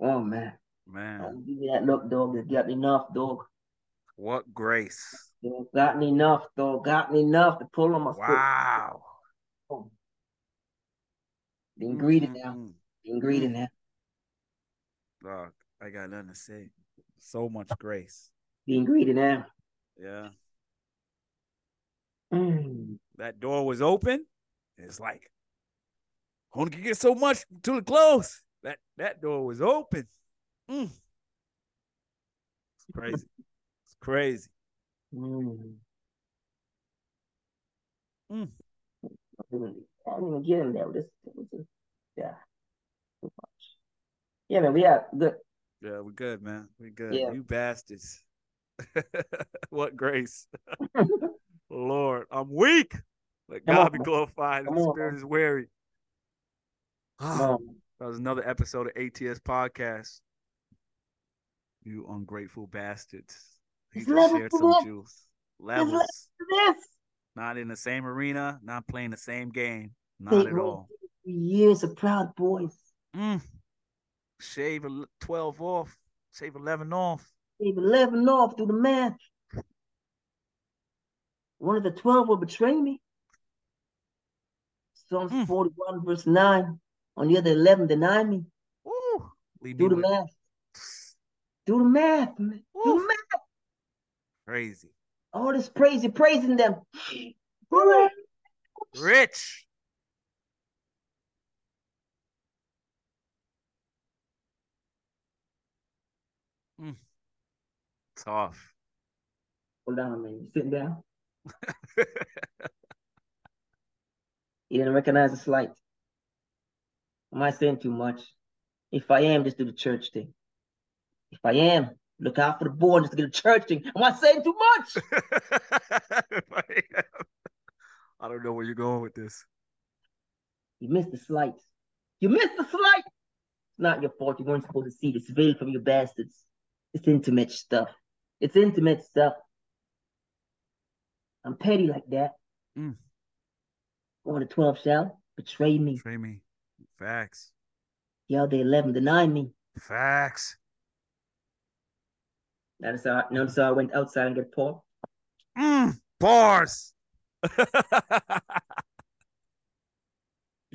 Oh man. Man. Don't give me that look, dog. It's got me enough, dog. What grace. Dog, got me enough, dog. Got me enough to pull on my foot. Wow. Being greedy now. Mm-mm-mm. Being greedy now. Dog, I got nothing to say. So much grace. Being greedy now. Yeah. Mm. That door was open. It's like only can get so much to the close. That that door was open. Mm. It's crazy. It's crazy. Mm. Mm. I didn't I didn't even get him there. This, this is, yeah. Too much. Yeah, man, we are good. Yeah, we're good, man. We're good. Yeah. You bastards. what grace. Lord, I'm weak. Let Come God on, be glorified. The spirit is weary. On. That was another episode of ATS Podcast. You ungrateful bastards. He It's just levels shared some this. juice. levels Levels. This. Not in the same arena, not playing the same game. Not Eight at all. years of proud boys. Mm. Shave 12 off. Shave 11 off. Gave 11 off, do the math. One of the 12 will betray me. Psalms Mm. 41, verse 9. On the other 11, deny me. Leave Do the with math. Do the math, man. Do the math. crazy. All this praise, you're praising them. Rich. Mm. Tough. Hold on, man. You sitting down? You didn't recognize the slight. Am I saying too much? If I am, just do the church thing. If I am, look out for the board, just do the church thing. Am I saying too much? I don't know where you're going with this. You missed the slight. You missed the slight. It's not your fault. You weren't supposed to see this veil from you bastards. It's intimate stuff. It's intimate stuff. I'm petty like that. Mm. One of the 12 shall betray me. Betray me. Facts. Y'all the 11 deny me. Facts. Notice how, notice how I went outside and get Paul. Mm. Bars.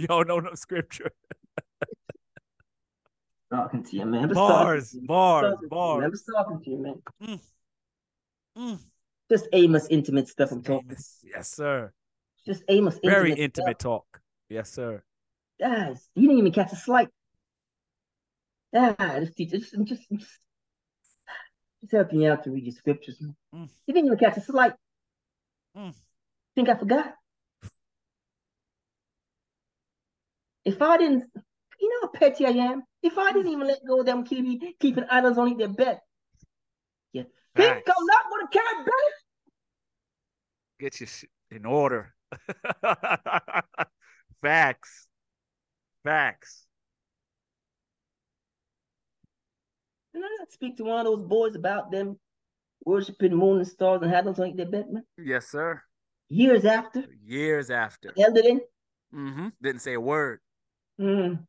don't know no scripture. Talking to you, man. Bars, talking to you. bars, Talking man. I'm bars. just talking to you, man. Mm. Just Amos intimate stuff I'm talking. Yes, sir. Just Amos Very intimate intimate talk. Yes, sir. Guys, you didn't even catch a slight. Ah, this teacher just, just, just, just helping you out to read your scriptures. Mm. You didn't even catch a slight. Mm. Think I forgot? If I didn't, you know how petty I am. If I didn't even let go of them keeping keeping idols on their bed, you think. I'm not going to carry back? Get your shit in order. Facts. Facts. Did I not speak to one of those boys about them worshiping moon and stars and idols on their bed, man? Yes, sir. Years after, Years after. held it in. hmm Didn't say a word. Mm,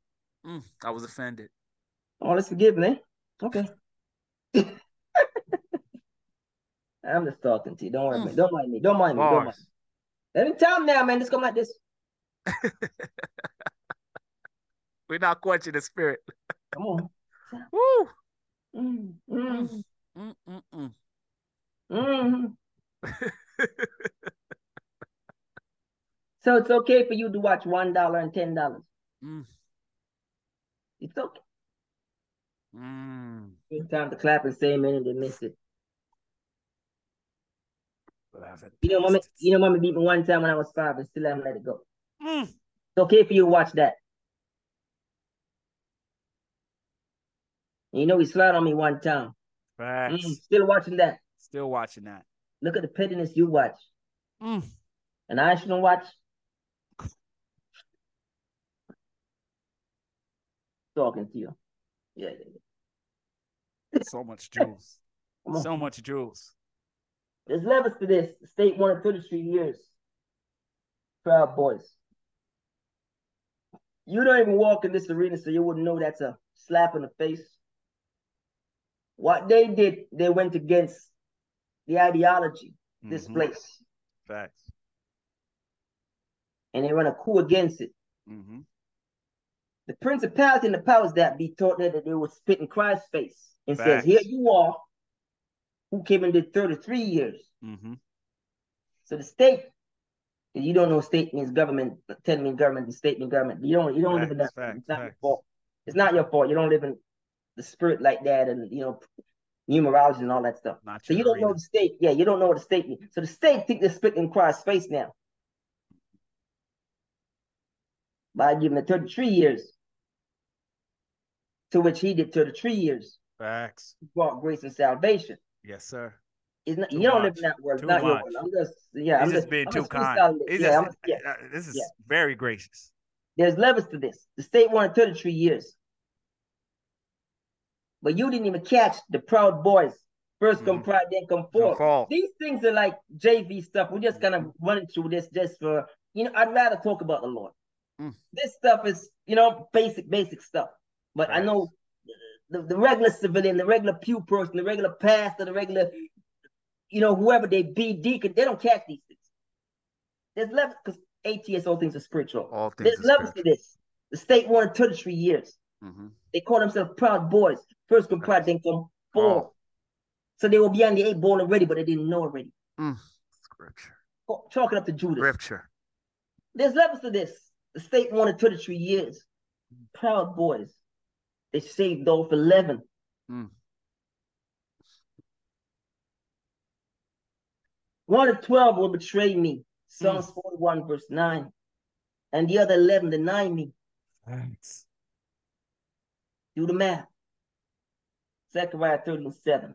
Mm, I was offended. all is forgiven, eh? Okay. I'm just talking to you. Don't worry, Mm. man. Don't mind me. Don't mind me. Don't mind me. Every time now, man, just come like this. We're not quenching the spirit. Come on. Woo. Mm, mm, Mm, mm, mm. mm. So it's okay for you to watch one dollar and ten dollars. Mm, It's okay. mm. It's time to clap and say amen and they missed it. You know, mommy, you know, mommy beat me one time when I was five and still haven't let it go. Mm. It's okay for you to watch that. And you know, he slid on me one time. Facts. Mm, still watching that. Still watching that. Look at the pettiness you watch. Mm. And I shouldn't watch. talking to you. Yeah, yeah, yeah. So much jewels. So much jewels. There's levels to this. The state wanted 33 years. Proud Boys. You don't even walk in this arena, so you wouldn't know that's a slap in the face. What they did, they went against the ideology, this Mhm. place, Facts. and they run a coup against it. Mm-hmm. The principality and the powers that be taught that they would spit in Christ's face and says, Here you are, who came and did 33 years. Mm-hmm. So the state, you don't know state means government, ten means government, and state means government. You don't you don't live in that. Facts, facts, it's not your fault. It's not your fault. You don't live in the spirit like that, and you know numerology and all that stuff. Not So you don't know the state. Yeah, you don't know what the state means. So the state think they're in Christ's face now by giving it 33 years, to which he did 33 years. Facts. He brought grace and salvation. Yes, sir. It's not, Too you don't live in that world. Too Not your much. word. I'm just yeah. He's I'm just being I'm too just kind. Yeah, just, yeah. uh, this is yeah. very gracious. There's levels to this. The state wanted 33 years. But you didn't even catch the Proud Boys. 1st come Mhm. pride, then come forth. These things are like JV stuff. We're just kind of running through this just for, you know, I'd rather talk about the Lord. Mm. This stuff is, you know, basic, basic stuff. But I know the, the regular civilian, the regular pew person, the regular pastor, the regular, you know, whoever they be, deacon, they don't catch these things. There's levels, because ATS, all things are spiritual. All things There's levels spiritual. to this. The state wanted 33 years. Mhm. They call themselves proud boys. First come pride, then come forth. Oh. So they were behind the eight ball already, but they didn't know already. Mm. Scripture. Chalking up to Judas. Scripture. There's levels to this. The state wanted 33 years. Proud boys. They saved off 11. Mm. One of 12 will betray me. Psalms 41, verse 9. And the other 11 deny me. Facts. Do the math. Zechariah 13, 7.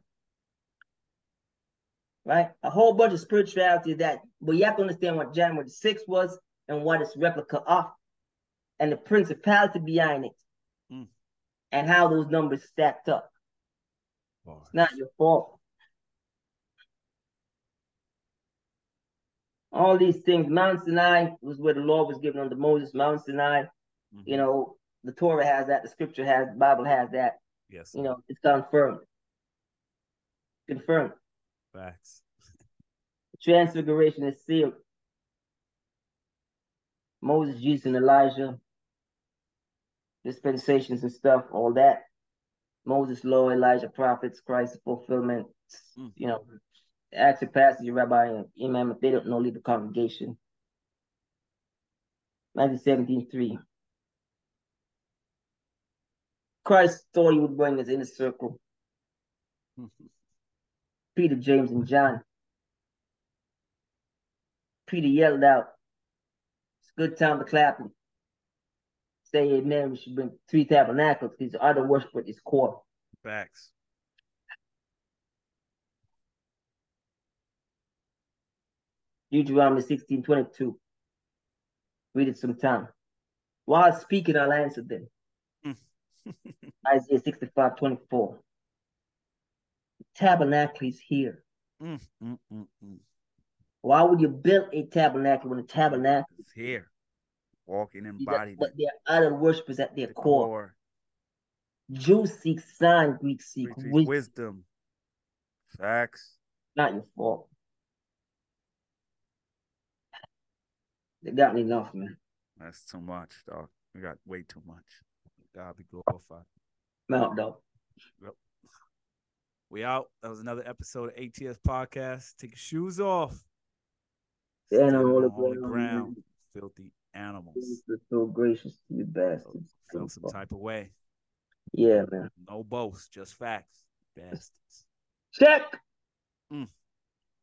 Right? A whole bunch of spirituality that, but you have to understand what January 6 was and what its replica of, and the principality behind it, Mm. and how those numbers stacked up. It's not your fault. All these things, Mount Sinai was where the law was given unto Moses. Mount Sinai, Mhm. you know, the Torah has that, the scripture has, the Bible has that. Yes. You know, it's confirmed. Confirmed. Facts. Transfiguration is sealed. Moses, Jesus, and Elijah, dispensations and stuff, all that. Moses, law, Elijah, prophets, Christ, fulfillment. Mm. You know, ask the pastor, your rabbi, and imam if they don't know, leave the congregation. Matthew 17, 3. Christ thought he would bring his inner circle. Peter, James, and John. Peter yelled out, It's a good time to clap and say amen. We should bring three tabernacles because the other worship its core. Facts. Deuteronomy 16 22. Read it sometime. While speaking, I'll answer them. Isaiah 65 24. The tabernacle is here. Mm, mm, mm, mm. Why would you build a tabernacle when the tabernacle is here. Walking is body. but their idol worshipers at their the core. core. Jews seek sign, Greeks seek Greek wisdom. wisdom. Facts. Not your fault. They got me enough, man. That's too much, dog. We got way too much. God be glorified. Mount though. We out. That was another episode of ATS Podcast. Take your shoes off. Stand no, on the ground, ground. Filthy animals. So gracious to you bastards. Felt some type of way. Yeah, man. No boast, just facts. Bastards. Check. Mm.